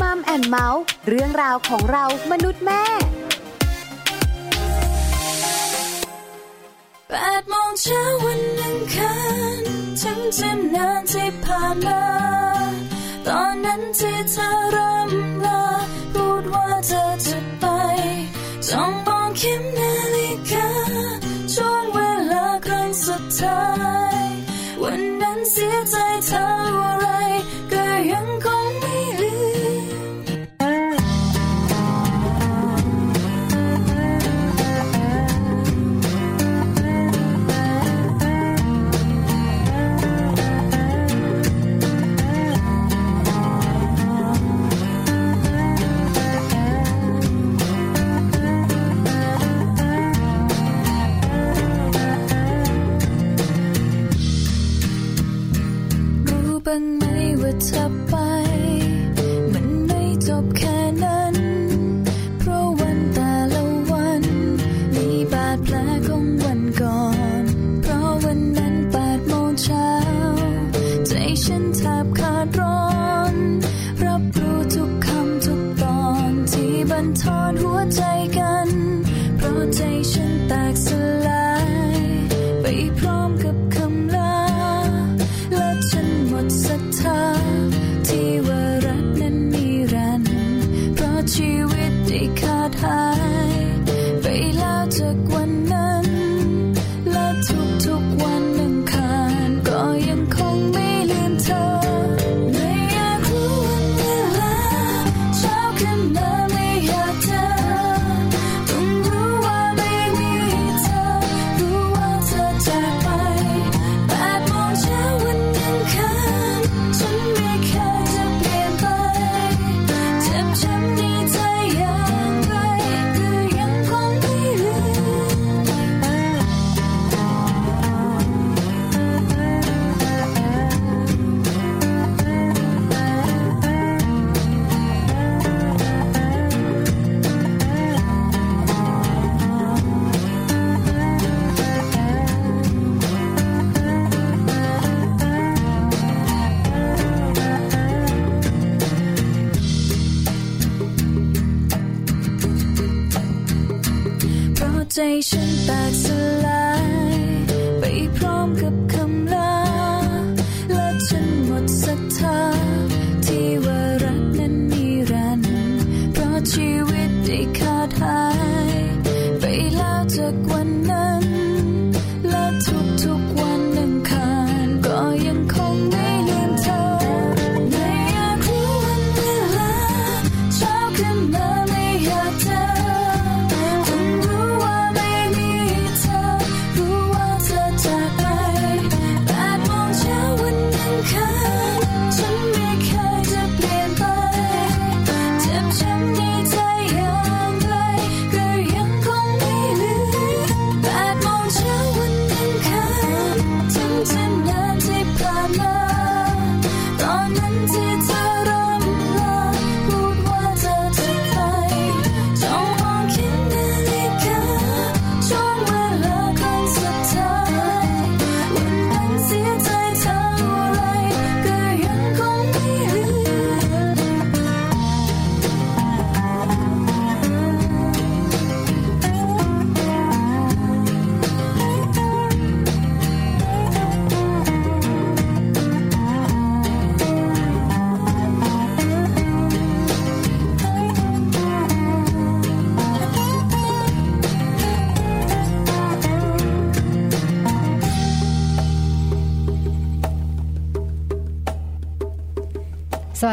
มัมแอนเมาส์เรื่องราวของเรามนุษย์แม่แปดโมงเช้าวันอังคารถึงจะนานที่ผ่านมาตอนนั้นที่เธอเรำลาพูดว่าเธอจะไปจ้องมองเข็มนาฬิกาช่วงเวลาครั้งสุดท้าย วันนั้นเสียใจเธอ ว่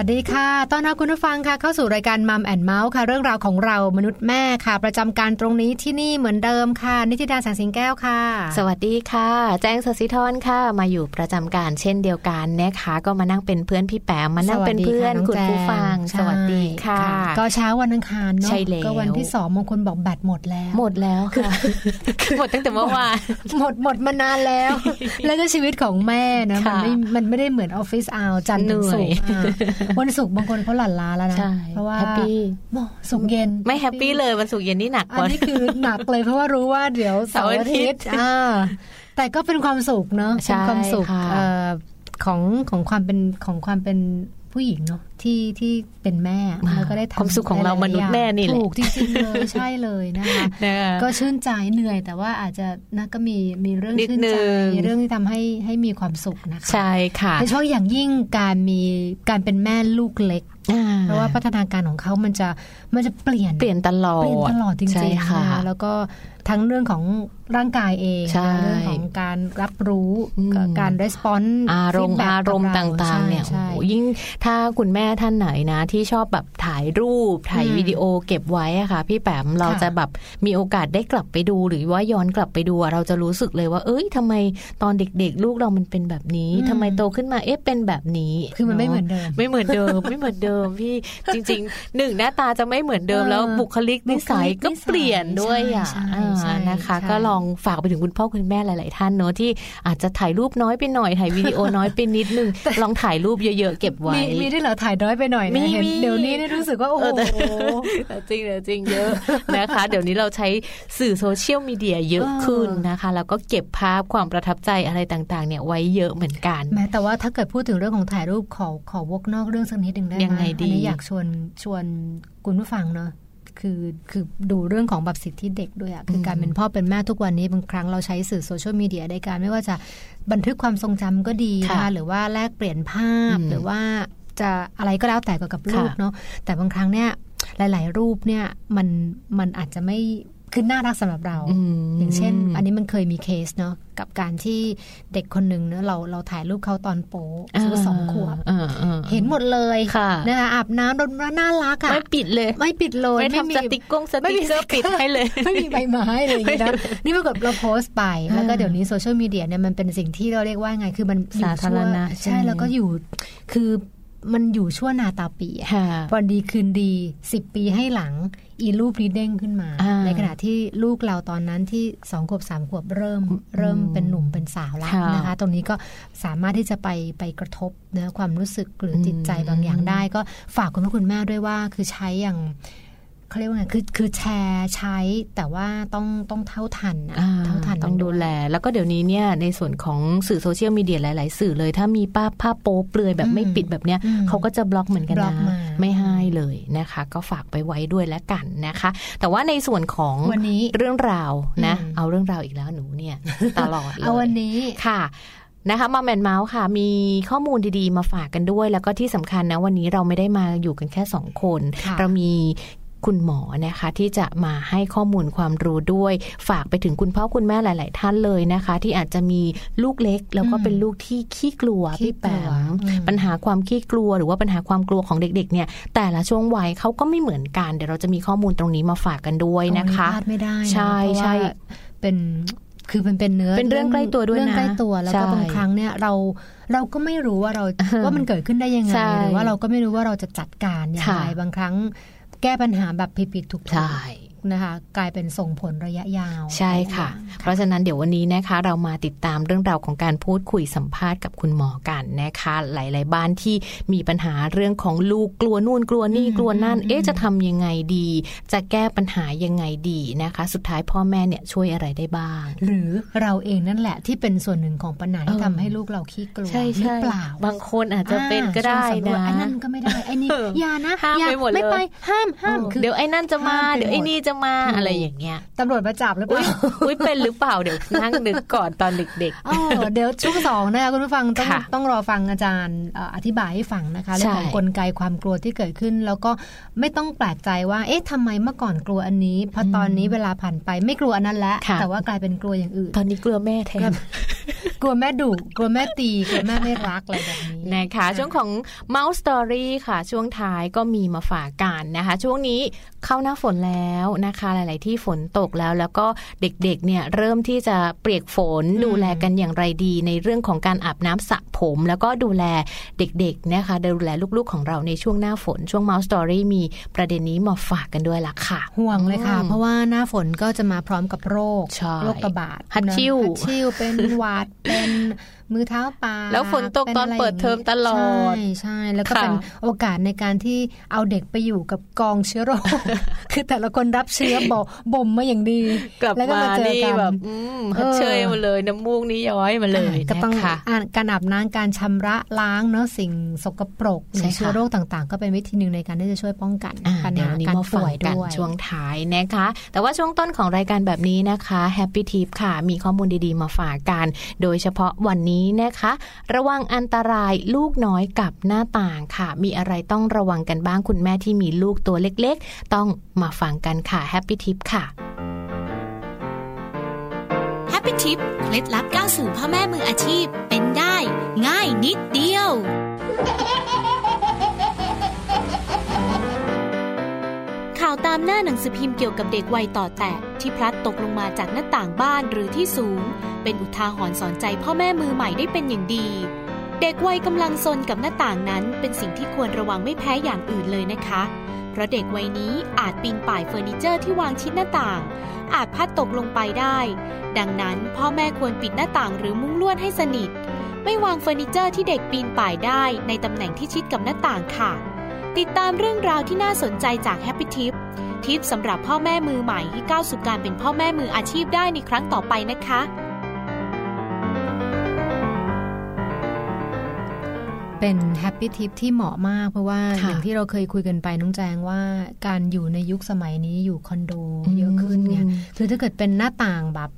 วัสดีค่ะ ต้อนรับคุณผู้ฟังค่ะ เข้าสู่รายการมัมแอนเมาส์ค่ะ เรื่องราวของเรามนุษย์แม่ค่ะ ประจำการตรงนี้ที่นี่เหมือนเดิมค่ะ นิติดาแสงสิงแก้วค่ะ สวัสดีค่ะ แจ้งสศิธรค่ะ มาอยู่ประจำการเช่นเดียวกันนะคะ ก็มานั่งเป็นเพื่อนพี่แปมมานั่งเป็นเพื่อนสวัสดีค่ะคุณผู้ฟังน้องแจงสวัสดีค่ะ ก็เช้าวันอังคารเนาะใช่แล้วก็วันที่สองบางคนบอกแบตหมดแล้ว หมดแล้วค่ะหมดตั้งแต่เมื่อวานหมดหมดมานานแล้ว แล้วก็ชีวิตของแม่นะมันค่ะไม่มันไม่ได้เหมือนออฟฟิศเอาจันทร์ถึงศุกร์เหนื่อยอ่าวันศุกร์บางคนเขาหลั่นล้าแล้วนะใช่เพราะว่า happy โอ้ศุกร์เย็น ไม่ happy เลยวันศุกร์เย็นนี่หนักกอันว่านี้คือหนักเลยเพราะว่ารู้ว่าเดี๋ยวเสาร์อาทิตย์เสาร์อาทิตย์อ่าแต่ก็เป็นความสุขเนาะใช่เป็นความสุขค่ะเอ่อของของความเป็นของความเป็นผู้หญิงเนาะ ที่ที่เป็นแม่แล้วก็ได้ทำความสุขของเรามนุษย์แม่นี่แหละถูกจริงๆเลยใช่เลยนะคะนะคะก็ชื่นใจเหนื่อย แต่ว่าอาจจะนะก็มีมีเรื่องนิดชื่นใจนึงมีเรื่องที่ทำให้ให้มีความสุขนะคะใช่ค่ะโดยเฉพาะอย่างยิ่งการมีการเป็นแม่ลูกเล็กอ่เพราะว่าพัฒนาการของเขามันจะมันจะเปลี่ยนเปลี่ยนตลอดเปลี่ยนตลอดจใช่ริงๆค่ะนะคะแล้วก็ทั้งเรื่องของร่างกายเองใช่เรื่องของการรับรู้อืมการ response อารมณ์ feedback อารมณ์กับต่างๆเนี่ยใช่โอ้ใช่โหยิ่งถ้าคุณแม่ท่านไหนนะ ที่ชอบแบบถ่ายรูป ถ่ายอืมวิดีโอเก็บไว้อะค่ะ พี่แปมเราค่ะจะแบบมีโอกาสได้กลับไปดู หรือว่าย้อนกลับไปดูอะเราจะรู้สึกเลยว่า เอ้ยทำไมตอนเด็ก ๆ ลูกเรามันเป็นแบบนี้อืมทำไมโตขึ้นมาเอ๊ะเป็นแบบนี้ คือมันไม่ะเหมือนเดิม ไม่เหมือนเดิมไม่เหมือนเดิมพี่จริงๆหนึ่งหน้าตาจะไม่เหมือนเดิมเออแล้วบุคลิกนิสัยบุคลิกก็เปลี่ยนด้วยอะใช่อ่าใช่นะคะใช่ก็ลองฝากไปถึงคุณพ่อคุณแม่หลาย ๆ ท่านเนอะที่อาจจะถ่ายรูปน้อยไปหน่อยถ่ายวิดีโอน้อยไปนิดนึงลองถ่ายรูปเยอะๆเก็บไว้มีมีด้วยเหรอถ่ายน้อยไปหน่อยมีนะเห็นมีเดี๋ยวนี้นี่รู้สึกว่าโอ้โหเออแต่จริงแต่จริงเยอะนะคะ เดี๋ยวนี้เราใช้สื่อโซเชียลมีเดียเยอะเออขึ้นนะคะ แล้วก็เก็บภาพความประทับใจอะไรต่างๆ เนี่ยไว้เยอะเหมือนกัน แม้แต่ว่าถ้าเกิดพูดถึงเรื่องของถ่ายรูปขอขอวกนอกเรื่องสักนิดหนึ่งได้ไหมยังไงดีอันนี้อยากชวนชวนคุณผู้ฟังเนาะคือคือดูเรื่องของแบบสิทธิเด็กด้วยอะคือการเป็นพ่อเป็นแม่ทุกวันนี้บางครั้งเราใช้สื่อโซเชียลมีเดียในการไม่ว่าจะบันทึกความทรงจำก็ดีนะค่ะคะหรือว่าแลกเปลี่ยนภาพอืมหรือว่า จะอะไรก็แล้วแต่เกี่ยวกับลูกค่ะเนาะแต่บางครั้งเนี่ยหลาย ๆ รูปเนี่ยมันมันอาจจะไม่คือน่ารักสำหรับเราอืมอย่างเช่น อันนี้มันเคยมีเคสเนาะกับการที่เด็กคนหนึ่งเนาะเราเราถ่ายรูปเขาตอนโป๊อายุสองขวบอ่าอ่าเห็นหมดเลยค่ะนะคะอาบน้ำรดน่ารักอะไม่ปิดเลย ไม่ปิดเลยไม่ทำมีสติกกงสไม่ติมีกเกอร์ปิดให้เลย ไม่มีใบไม้อะไรอย่างเงี้ยนะนี่ปรากฏเราโพสต์ไป แล้วก็อ่าเดี๋ยวนี้โซเชียลมีเดียเนี่ยมันเป็นสิ่งที่เราเรียกว่าไงคือมันอยู่สาธารณะชั่วใช่ใช่แล้วก็อยู่คือ มันอยู่ชั่วนาตาปีอะค่ะวันดีคืนดีสิบปีให้หลัง อีรูปนี้เด้งขึ้นมาอ่าในขณะที่ลูกเราตอนนั้นที่สองขวบสามขวบเริ่ม เริ่มเป็นหนุ่มเป็นสาวแล้วค่ะนะคะ ตรงนี้ก็สามารถที่จะไปไปกระทบนะความรู้สึกหรืออมจิตใจบางอย่างได้ ก็ฝากคุณพ่อคุณแม่ด้วยว่าคือใช้อย่าง เขาเรียกว่าไงคือคือแชร์ใช้แต่ว่าต้องต้องเท่าทันนะอ่าเท่าทันต้องมันดูวยแล แล้วก็เดี๋ยวนี้เนี่ยในส่วนของสื่อโซเชียลมีเดียหลาย ๆ สื่อเลย ถ้ามีภาพภาพโป๊เปลือยแบบอืมไม่ปิดแบบเนี้ยอืมเขาก็จะบล็อกเหมือนกันบล็อนะกมาไม่ให้เลยนะคะ ก็ฝากไปไว้ด้วยแล้วกันนะคะ แต่ว่าในส่วนของวันนี้เรื่องราวนะอืมเอาเรื่องราวอีกแล้วหนูเนี่ยตลอดเลยเอาวันนี้ค่ะนะคะมาแมนเมาส์ค่ะ มีข้อมูลดีๆ มาฝากกันด้วย แล้วก็ที่สำคัญนะ วันนี้เราไม่ได้มาอยู่กันแค่สองคนค่ะเรามี คุณหมอนะคะ ที่จะมาให้ข้อมูลความรู้ด้วย ฝากไปถึงคุณพ่อคุณแม่หลาย ๆ ท่านเลยนะคะ ที่อาจจะมีลูกเล็ก แล้วก็อืมเป็นลูกที่ขี้กลัวขี้พี่แปกลัวมอืมปัญหาความขี้กลัวหรือว่าปัญหาความกลัวของเด็ก ๆ เนี่ย แต่ละช่วงวัยเขาก็ไม่เหมือนกัน เดี๋ยวเราจะมีข้อมูลตรงนี้มาฝากกันด้วยนะคะพลาดไม่ได้นะใช่เพราะว่าใช่เป็นคือเป็นเป็นเนื้อเป็นเรื่องใกล้ตัวด้วยนะเรื่องใกล้ตัวแล้วก็ใช่บางครั้งเนี่ยเราเราก็ไม่รู้ว่าเราว่ามันเกิดขึ้นได้ยังไงใช่หรือว่าเราก็ไม่รู้ว่าเราจะจัดการอย่างค่ะไรบางครั้ง แก้ปัญหาแบบผิดๆถูกใช่ นะคะกลายเป็นส่งผลระยะยาว ใช่ค่ะ เพราะฉะนั้นเดี๋ยววันนี้นะคะเรามาติดตามเรื่องราวของการพูดคุยสัมภาษณ์กับคุณหมอกันนะคะ หลาย ๆ บ้านที่มีปัญหาเรื่องของลูกกลัวนู่นกลัวนี่กลัวนั่น เอ๊ะจะทำยังไงดี จะแก้ปัญหายังไงดีนะคะ สุดท้ายพ่อแม่เนี่ยช่วยอะไรได้บ้าง หรือเราเองนั่นแหละที่เป็นส่วนหนึ่งของปัญหาที่เออทำให้ลูกเราขี้กลัวใช่หรือใช่เปล่า บางคนอาจจะเป็นก็ได้ช่วงสำรวจนะไอ้นั่นก็ไม่ได้ไอ้นี่เอออย่านะห้ามอย่ไปหมดเลยไม่ไปห้ามห้ามเออคือเดี๋ยวไอ้นั่นจะมาห้ามไปเดี๋ยวไอ้หมดนี่จะมาถูกอะไรอย่างเงี้ยตำรวจมาจับหรือเปอุ้ยล่าอุ้ยเป็นหรือเปล่าเดี๋ยวนั่งนึกก่อนตอนเด็กอ๋อเดี๋ยวช่วงสองนะคะคุณผู้ฟังต้องค่ะต้องรอฟังอาจารย์เอ่ออธิบายให้ฟังนะคะใช่เรื่องของกลไกความกลัวที่เกิดขึ้น แล้วก็ไม่ต้องแปลกใจว่า เอ๊ะทำไมเมื่อก่อนกลัวอันนี้พอตอนนี้เวลาผ่านไปไม่กลัวอันนั้นแล้วค่ะแต่ว่ากลายเป็นกลัวอย่างอื่นๆตอนนี้กลัวแม่แทนกลัวแม่ดุกลัวแม่ตีกลัวแม่ไม่รักอะไรแบบนี้นะคะช่วงของ Mouse Story ค่ะ ช่วงท้ายก็มีมาฝากกันนะคะ ช่วงนี้เข้าหน้าฝนแล้วนะคะ หลาย ๆ ที่ฝนตกแล้วแล้วก็เด็ก ๆ เนี่ยเริ่มที่จะเปียกฝนอืมดูแลกันอย่างไรดี ในเรื่องของการอาบน้ำสระผม แล้วก็ดูแลเด็ก ๆ นะคะ ดูแลลูก ๆ ของเราในช่วงหน้าฝน ช่วง Mouse Story มีประเด็นนี้มาฝากกันด้วยล่ะค่ะ ห่วงเลยค่ะอืมเพราะว่าหน้าฝนก็จะมาพร้อมกับโรคใช่โรคระบาดฮัดชิ่วนะฮัดชิ่วเป็นหวัดเป็น มือเท้าปากแล้วฝนตกป็ตอนะไรเปิดเทอมตลอด ใช่ใช่แล้วก็ค่ะเป็นโอกาสในการที่เอาเด็กไปอยู่กับกองเชื้อโรคคือแต่ละคนรับเชื้อบอกบ่มมาอย่างดีกลับแล้วก็มามาเจอนี่กันแบบอืมเออเชยมาเลยน้ำมูกนี่ย้อยมาเลยอะก็ต้องนะคะอะการอาบน้ำการชำระล้างเนาะสิ่งสกปรกหใช่รือค่ะเชื้อโรคต่างๆ ก็เป็นวิธีหนึ่งในการที่จะช่วยป้องกันอ่าปัญเดี๋ยหาวนี้การมาฟัป่งวยกันด้วยช่วงท้ายนะคะ แต่ว่าช่วงต้นของรายการแบบนี้นะคะ Happy Tip ค่ะ มีข้อมูลดีๆมาฝากกัน โดยเฉพาะวันนี้นะคะ ระวังอันตรายลูกน้อยกับหน้าต่างค่ะ มีอะไรต้องระวังกันบ้างคุณแม่ที่มีลูกตัวเล็กๆ ต้องมาฟังกันค่ะแฮปปี้ทิปค่ะแฮปปี้ทิปเคล็ดลับก้าวสู่พ่อแม่มืออาชีพเป็นได้ ง่ายนิดเดียวาวตามหน้าหนังสือพิมพ์เกี่ยวกับเด็กวัยต่อแตะที่พลัดตกลงมาจากหน้าต่างบ้านหรือที่สูง เป็นอุทาหรณ์สอนใจพ่อแม่มือใหม่ได้เป็นอย่างดี เด็กวัยกำลังซนกับหน้าต่างนั้น เป็นสิ่งที่ควรระวังไม่แพ้อย่างอื่นเลยนะคะ เพราะเด็กวัยนี้อาจปีนป่ายเฟอร์นิเจอร์ที่วางชิดหน้าต่าง อาจพัดตกลงไปได้ ดังนั้นพ่อแม่ควรปิดหน้าต่างหรือมุ้งลวดให้สนิท ไม่วางเฟอร์นิเจอร์ที่เด็กปีนป่ายได้ในตำแหน่งที่ชิดกับหน้าต่างค่ะ ติดตามเรื่องราวที่น่าสนใจจาก Happy Tip tip สำหรับพ่อแม่มือใหม่ให้ก้าวสู่การเป็นพ่อแม่มืออาชีพได้ในครั้งต่อไปนะคะ เป็น Happy Tip ที่เหมาะมาก เพราะว่าค่ะอย่างที่เราเคยคุยกันไปน้องแจงว่าการอยู่ในยุคสมัยนี้อยู่คอนโดอืมเยอะขึ้นเนี่ยคือถ้าเกิดเป็นหน้าต่างแบบ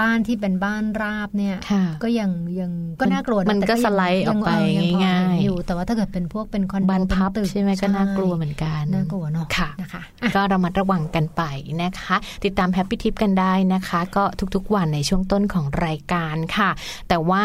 บ้านที่เป็นบ้านราบเนี่ยค่ะก็ยังยังก็น่ากลัวนะมันแต่ก็ยังสไลด์ออกไปยัพอง่ายๆเห็นอยู่แต่ว่าถ้าเกิดเป็นพวกเป็นคอนโดบานพับเป็นตึกใช่ไหมก็น่ากลัวเหมือนกันน่ากลัวเนาะค่ะนะคะอะก็ระมัดระวังกันไปนะคะ ติดตาม Happy Tip กันได้นะคะ ก็ทุกๆวันในช่วงต้นของรายการค่ะ แต่ว่า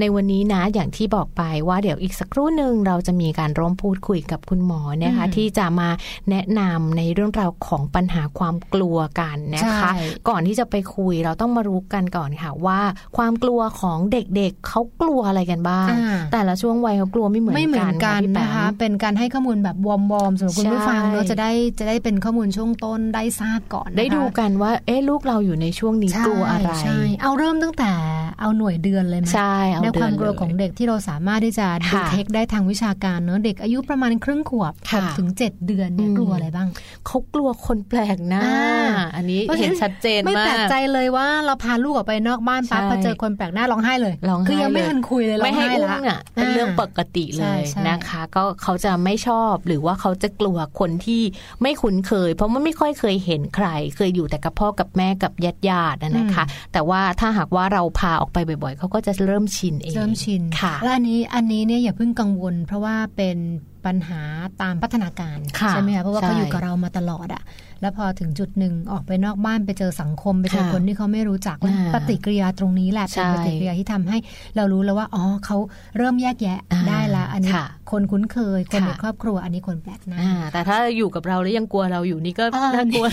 ในวันนี้นะอย่างที่บอกไปว่าเดี๋ยวอีกสักครู่หนึ่งเราจะมีการร่วมพูดคุยกับคุณหมอนะคะอืมที่จะมาแนะนำในเรื่องราวของปัญหาความกลัวกันนะคะใช่ก่อนที่จะไปคุยเราต้องมารู้กันก่อนค่ะว่า ความกลัวของเด็กๆเขากลัวอะไรกันบ้างอ่าแต่ละช่วงวัยเขากลัวไม่เหมือนกันไม่เหมือนกันพี่แปมนะคะเป็นการให้ข้อมูลแบบวอมๆสำหรับคุณผู้ฟังใช่เนาะจะได้จะได้เป็นข้อมูลช่วงต้นได้ทราบก่อนนะคะได้ดูกันว่าเอ๊ะลูกเราอยู่ในช่วงนี้ใช่กลัวอะไรใช่เอาเริ่มตั้งแต่เอาหน่วยเดือนเลยไหมใช่เอาในความเดือนกลัวเลยของเด็กที่เราสามารถที่จะดูค่ะเทคได้ทางวิชาการเนอะเด็กอายุประมาณครึ่งขวบค่ะหกถึงเจ็ดเดือนเนี่ยอืมกลัวอะไรบ้างเขากลัวคนแปลกหน้าอ่าอันนี้เพราะฉะเห็นั้นนชัดเจนไม่มาแปลกกใจเลยว่าเราพาลูกออกไปนอกบ้านปั๊บใช่พอเจอคนแปลกหน้าร้องไห้เลยร้องไห้คือยังไม่เลยทันคุยเลยร้ไม่องให้ไห้อุ้ละมอะเป็นเรื่องปกติเลใช่ยใช่นะคะ ก็เขาจะไม่ชอบหรือว่าเขาจะกลัวคนที่ไม่คุ้นเคย เพราะมันไม่ค่อยเคยเห็นใคร เคยอยู่แต่กับพ่อกับแม่กับญาติญาติๆนะคะ แต่ว่าถ้าหากว่าเราพาออกไปบ่อยๆเขาก็จะเริ่มชินเองเริ่มชินค่ะและอันนี้อันนี้เนี่ยอย่าเพิ่งกังวล เพราะว่าเป็นปัญหาตามพัฒนาการค่ะใช่ไหมคะเพราะว่าใช่เขาอยู่กับเรามาตลอดอะ แล้วพอถึงจุดหนึ่งออกไปนอกบ้านไปเจอสังคม ไปเจอค่ะคนที่เขาไม่รู้จักอ่าปฏิกิริยาตรงนี้แหละใช่เป็นปฏิกิริยาที่ทำให้เรารู้แล้วว่าอ๋อเขาเริ่มแยกแยะอ่าได้ละอันนี้ค่ะคนคุ้นเคยคนในค่ะครอบครัวอันนี้คนแปลกหน้าอ่าแต่ถ้าอยู่กับเราแล้วยังกลัวเราอยู่นี่ก็อ่าน่ากลัว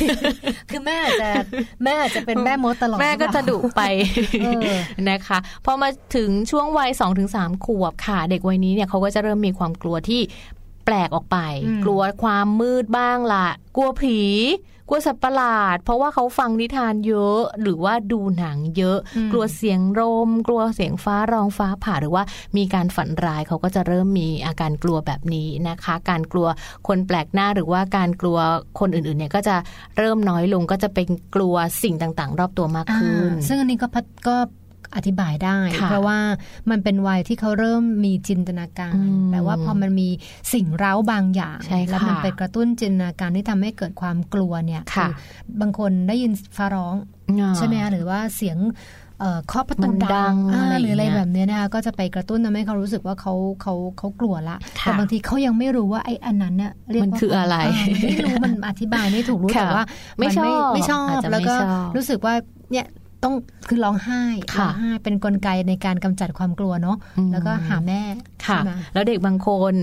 คือแม่อาจจะแม่อาจจะเป็นแม่มดตลอดแม่ก็จะดุไปเออนะคะพอมาถึงช่วงวัย2-3ถึงขวบค่ะ เด็กวัยนี้เนี่ยเขาก็จะเริ่มมีความกลัวที่ แปลกออกไปอืมกลัวความมืดบ้างละกลัวผี กลัวสัตว์ประหลาด เพราะว่าเขาฟังนิทานเยอะ หรือว่าดูหนังเยอะอืมกลัวเสียงลมกลัวเสียงฟ้าร้องฟ้าผ่าหรือว่ามีการฝันร้ายเขาก็จะเริ่มมีอาการกลัวแบบนี้นะคะ การกลัวคนแปลกหน้าหรือว่าการกลัวคนอื่นๆเนี่ยก็จะเริ่มน้อยลงก็จะเป็นกลัวสิ่งต่างๆ รอบตัวมากขึ้นอ่าซึ่งอันนี้ก็พัดก็ อธิบายได้ค่ะเพราะว่ามันเป็นวัยที่เขาเริ่มมีจินตนาการอืมแปลว่าพอมันมีสิ่งเร้าบางอย่างใช่ค่ะแล้วมันไปกระตุ้นจินตนาการที่ทำให้เกิดความกลัวเนี่ยค่ะบางคนได้ยินฟ้าร้องใช่ไหมคะหรือว่าเสียงเอ่อเคาะประตูมันดัดังงอ่าอะไรหรืออะไรอย่างเงี้ยแบบเนี้ยนะคะก็จะไปกระตุ้นทำให้เขารู้สึกว่าเขาเขาเขากลัวละค่ะแต่บางทีเขายังไม่รู้ว่าไอ้อันนั้นเนี่ยเรียกมันว่าคืออะไรามันไม่รู้มันอธิบายไม่ถูกรู้ค่ะแต่ว่าไม่นชอบไม่ชออาบจจะแล้วก็ไม่ชอบรู้สึกว่าเนี่ย ต้องคือร้องไห้ค่ะร้องไห้เป็นกลไกในการกำจัดความกลัวเนาะอืมแล้วก็หาแม่ค่ะใช่ไหมแล้วเด็กบางคน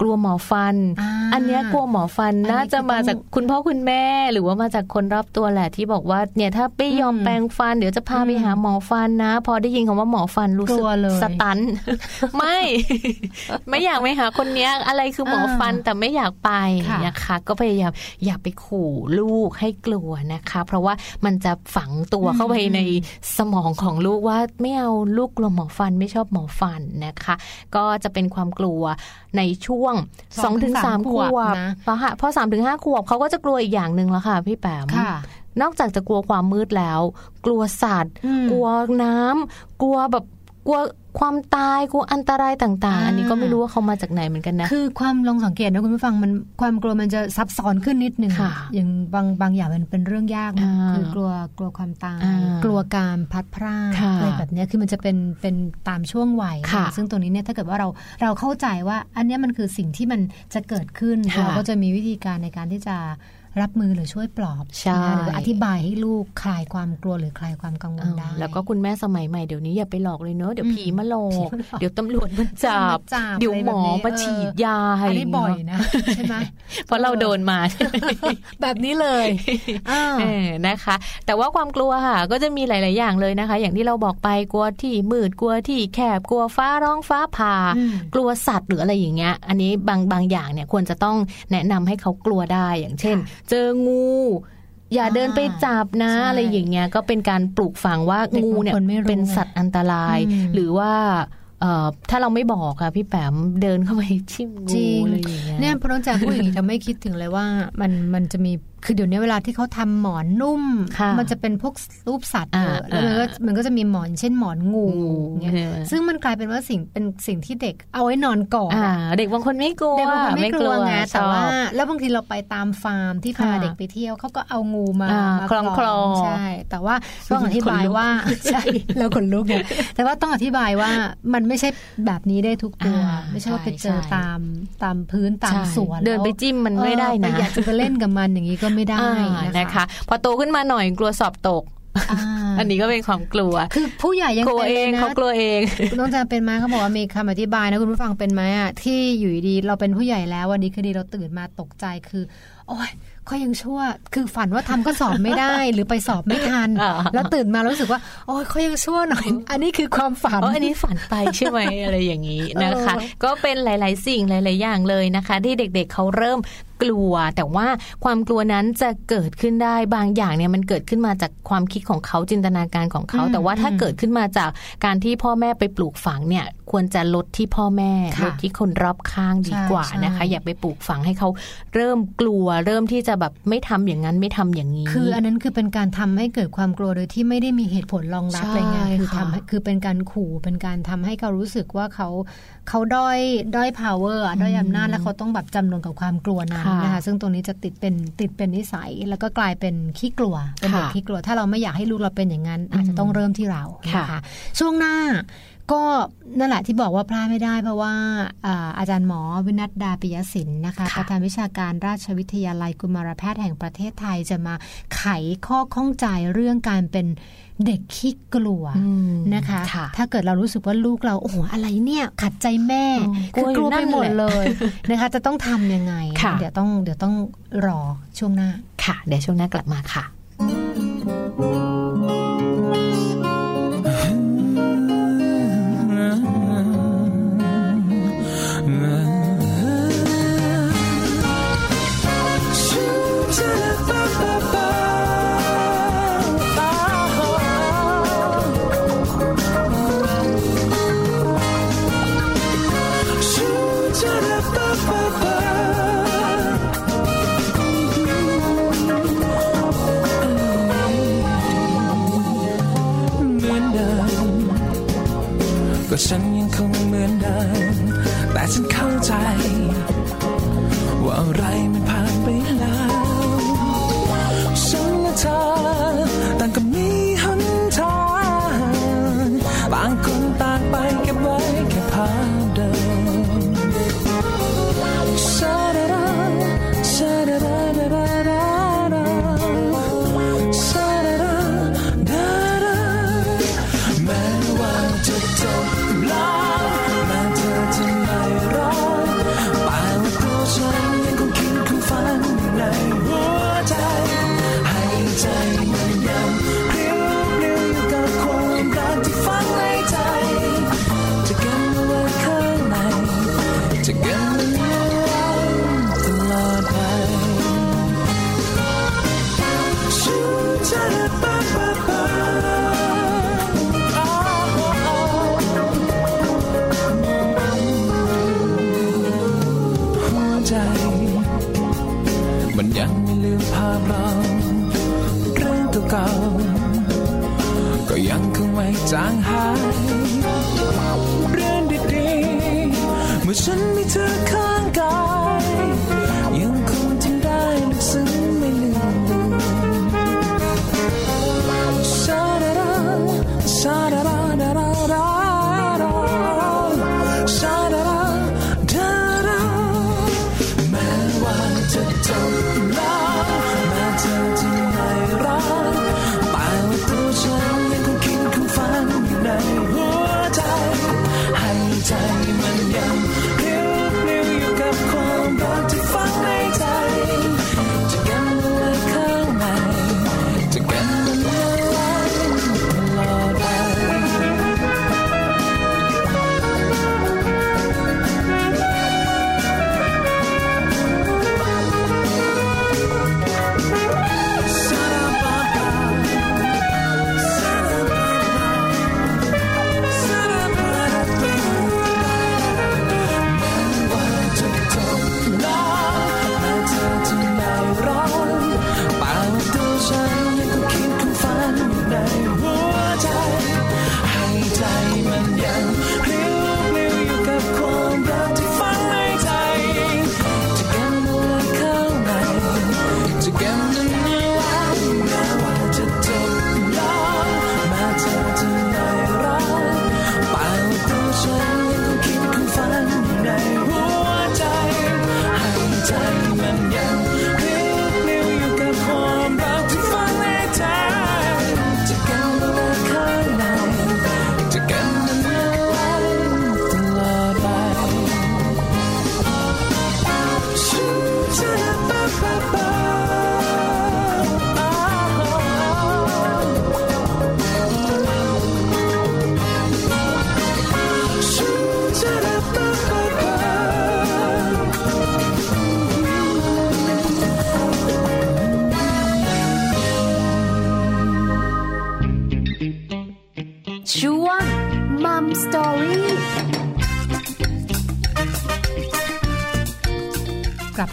กลัวหมอฟันอ่าอันเนี้ยกลัวหมอฟัน อันนี้น่าจะมาคือต้องจากคุณพ่อคุณแม่ หรือว่ามาจากคนรอบตัวแหละที่บอกว่าเนี่ยถ้าไม่ยอมอืมแปรงฟัน เดี๋ยวจะพาไปอืมหาหมอฟันนะ พอได้ยินคำว่าหมอฟันรู้สึกกลัวเลยสตัน ไม่ ไม่อยากไปหาคนเนี้ยอะไรคือหมอฟันแต่ไม่อยากไปค่ะนะคะก็พยายามอย่าไปขู่ลูกให้กลัวนะคะ เพราะว่ามันจะฝังตัวเข้าไปในสมองของลูกว่าไม่เอาลูกกลัวหมอฟันไม่ชอบหมอฟันนะคะ ก็จะเป็นความกลัวในช่วงสองถึง2-3สามขขววบบนะพอค่ะพอสามถึงห้าขวบเขาก็จะกลัวอีกอย่างหนึ่งแล้วค่ะ พี่แปมค่ะนอกจากจะกลัวความมืดแล้ว กลัวสัตว์อืมกลัวน้ำกลัวแบบกลัว ความตายกลัวอันตรายต่างๆอ่าอันนี้ก็ไม่รู้ว่าเขามาจากไหนเหมือนกันนะ คือความลองสังเกตนะคุณผู้ฟังมันความกลัวมันจะซับซ้อนขึ้นนิดนึงค่ะอย่างบางบางอย่างมันเป็นเรื่องยากนะอ่าคือกลัวกลัวความตายอ่ากลัวการพัดพรากค่ะอะไรแบบเนี้ยคือมันจะเป็นเป็นตามช่วงวัยค่ะซึ่งตรงนี้เนี่ยถ้าเกิดว่าเราเราเข้าใจว่า อันเนี้ยมันคือสิ่งที่มันจะเกิดขึ้นค่ะเราก็จะมีวิธีการในการที่จะ รับมือหรือช่วยปลอบใช่นะคะหรืออธิบายให้ลูกคลายความกลัวหรือคลายความกังวลได้แล้วก็คุณแม่สมัยใหม่เดี๋ยวนี้อย่าไปหลอกเลยเนอะเดี๋ยวอืมผีมาหลอผีกมาหลอกเดี๋ยวตำรวจมาจับจับเดี๋ยวหมออะไรแบบนี้มาฉีดยาอันให้นี้บ่อยนะใช่ไหมเพราะเราโดนมาแบบนี้เลยอ่าเออนะคะ แต่ว่าความกลัวค่ะ ก็จะมีหลาย ๆ อย่างเลยนะคะ อย่างที่เราบอกไปกลัวที่มืดกลัวที่แคบกลัวฟ้าร้องฟ้าผ่าอืมกลัวสัตว์หรืออะไรอย่างเงี้ย อันนี้บางบางอย่างเนี่ยควรจะต้องแนะนำให้เขากลัวได้อย่างเช่นค่ะเจองูอย่าอ่าเดินไปจับนะใช่อะไรอย่างเงี้ยก็เป็นการปลูกฝังว่าเด็กงูเนี่ยบางคนไม่รู้เป็นสัตว์อันตรายอืมหรือว่าเอ่อถ้าเราไม่บอกค่ะพี่แปมเดินเข้าไปชิมจริงูงอะไรอย่างเงี้ยเนี่ยพระน้องจากพูดอย่างนี้ทำให้คิดถึงเลยว่ามันมันจะมีคือเดี๋ยวนี้เวลาที่เขาทำหมอนนุ่มค่ะมันจะเป็นพวกรูปสัตว์เยอะอ่าแล้วมันก็อ่ามันก็จะมีหมอนเช่นหมอนงูงูเงี้ยใช่ไหมซึ่งมันกลายเป็นว่าสิ่งเป็นสิ่งที่เด็กเอาไว้นอนก่อนอ่าอะเด็กบางคนไม่กลัวเด็กบางคนไม่กลัวไงชแต่อบว่า แล้วบางทีเราไปตามฟาร์มที่พาค่ะเด็กไปเที่ยวเขาก็เอางูมาอ่ามาคล้องคลอใช่ แต่ว่าต้องอธิบายว่าใช่แล้วขนลุกเนี่ยแต่ว่าต้องอธิบายว่ามันไม่ใช่แบบนี้ได้ทุกตัวอ่าไม่ใช่ว่าไปเจอใช่ตามตามพื้นตามใช่สวนเดินไปแล้วจิ้มมันไม่ได้เออนะปอยากจะไปเล่นกับมันอย่างนี้ก็ไม่ได้อ่านะนะคะคะ พอโตขึ้นมาหน่อยกลัวสอบตกอ่าอันนี้ก็เป็นความกลัว คือผู้ใหญ่ยังกลัวเป็นเอเลยงนะเขากลัวเองน้องจาเป็นไหมเขาบอกว่ามีคำอธิบายนะคุณผู้ฟังเป็นไหมอะที่อยู่ดีๆเราเป็นผู้ใหญ่แล้ววันนี้คดีเราตื่นมาตกใจคือ โอ้ยเขายังชั่ว คือฝันว่าทำก็สอบไม่ได้ หรือไปสอบไม่ทันอ่าแล้วตื่นมาแล้วรู้สึกว่า โอ้ยเขายังชั่วหน่อย อันนี้คือความฝันอ๋ออันนี้ฝันไปใช่ไหมอะไรอย่างนี้นะคะเออก็เป็นหลาย ๆ สิ่งหลาย ๆ อย่างเลยนะคะ ที่เด็ก ๆเขาเริ่ม กลัว แต่ว่าความกลัวนั้นจะเกิดขึ้นได้บางอย่างเนี่ยมันเกิดขึ้นมาจากความคิดของเขาจินตนาการของเขาอืมแต่ว่าถ้าอืมเกิดขึ้นมาจากการที่พ่อแม่ไปปลูกฝังเนี่ยควรจะลดที่พ่อแม่ค่ะลดที่คนรอบข้างดีกว่าใช่นะคะใช่อย่าไปปลูกฝังให้เขาเริ่มกลัว เริ่มที่จะแบบไม่ทำอย่างนั้นไม่ทำอย่างนี้ คืออันนั้นคือเป็นการทำให้เกิดความกลัวโดยที่ไม่ได้มีเหตุผลรองรับใช่อะไรเงี้ยคือค่ะทำให้คือเป็นการขู่เป็นการทำให้เขารู้สึกว่าเขา เขาด้อยด้อย power อะด้อยอำนาจแล้วเขาต้องแบบจำนนกับความกลัวนั้นค่ะนะคะซึ่งตรงนี้จะติดเป็นติดเป็นนิสัย แล้วก็กลายเป็นขี้กลัวเป็นเด็กค่ะขี้กลัว ถ้าเราไม่อยากให้ลูกเราเป็นอย่างนั้น อาจจะต้องเริ่มที่เราค่ะนะคะช่วงหน้า ก็นั่นแหละที่บอกว่าพลาดไม่ได้เพราะว่าอ่าอาจารย์หมอวินัทดาปิยศิลป์นะคะค่ะประธานวิชาการราชวิทยาลัยกุมารแพทย์แห่งประเทศไทยจะมาไขข้อข้องใจเรื่องการเป็นเด็กขี้กลัวอืมนะคะค่ะถ้าเกิดเรารู้สึกว่าลูกเราโอ้โหอะไรเนี่ย ขัดใจแม่อืมคือกลัวกลัวอยู่นั่ไปนหมดแหละเลยนะคะ จะต้องทำยังไงค่ะเดี๋ยวต้องเดี๋ยวต้องรอช่วงหน้าค่ะ เดี๋ยวช่วงหน้ากลับมาค่ะเห ก็ฉันยังคงเหมือนเดิมแต่ฉันเข้าใจ ว่าอะไรมัน ว่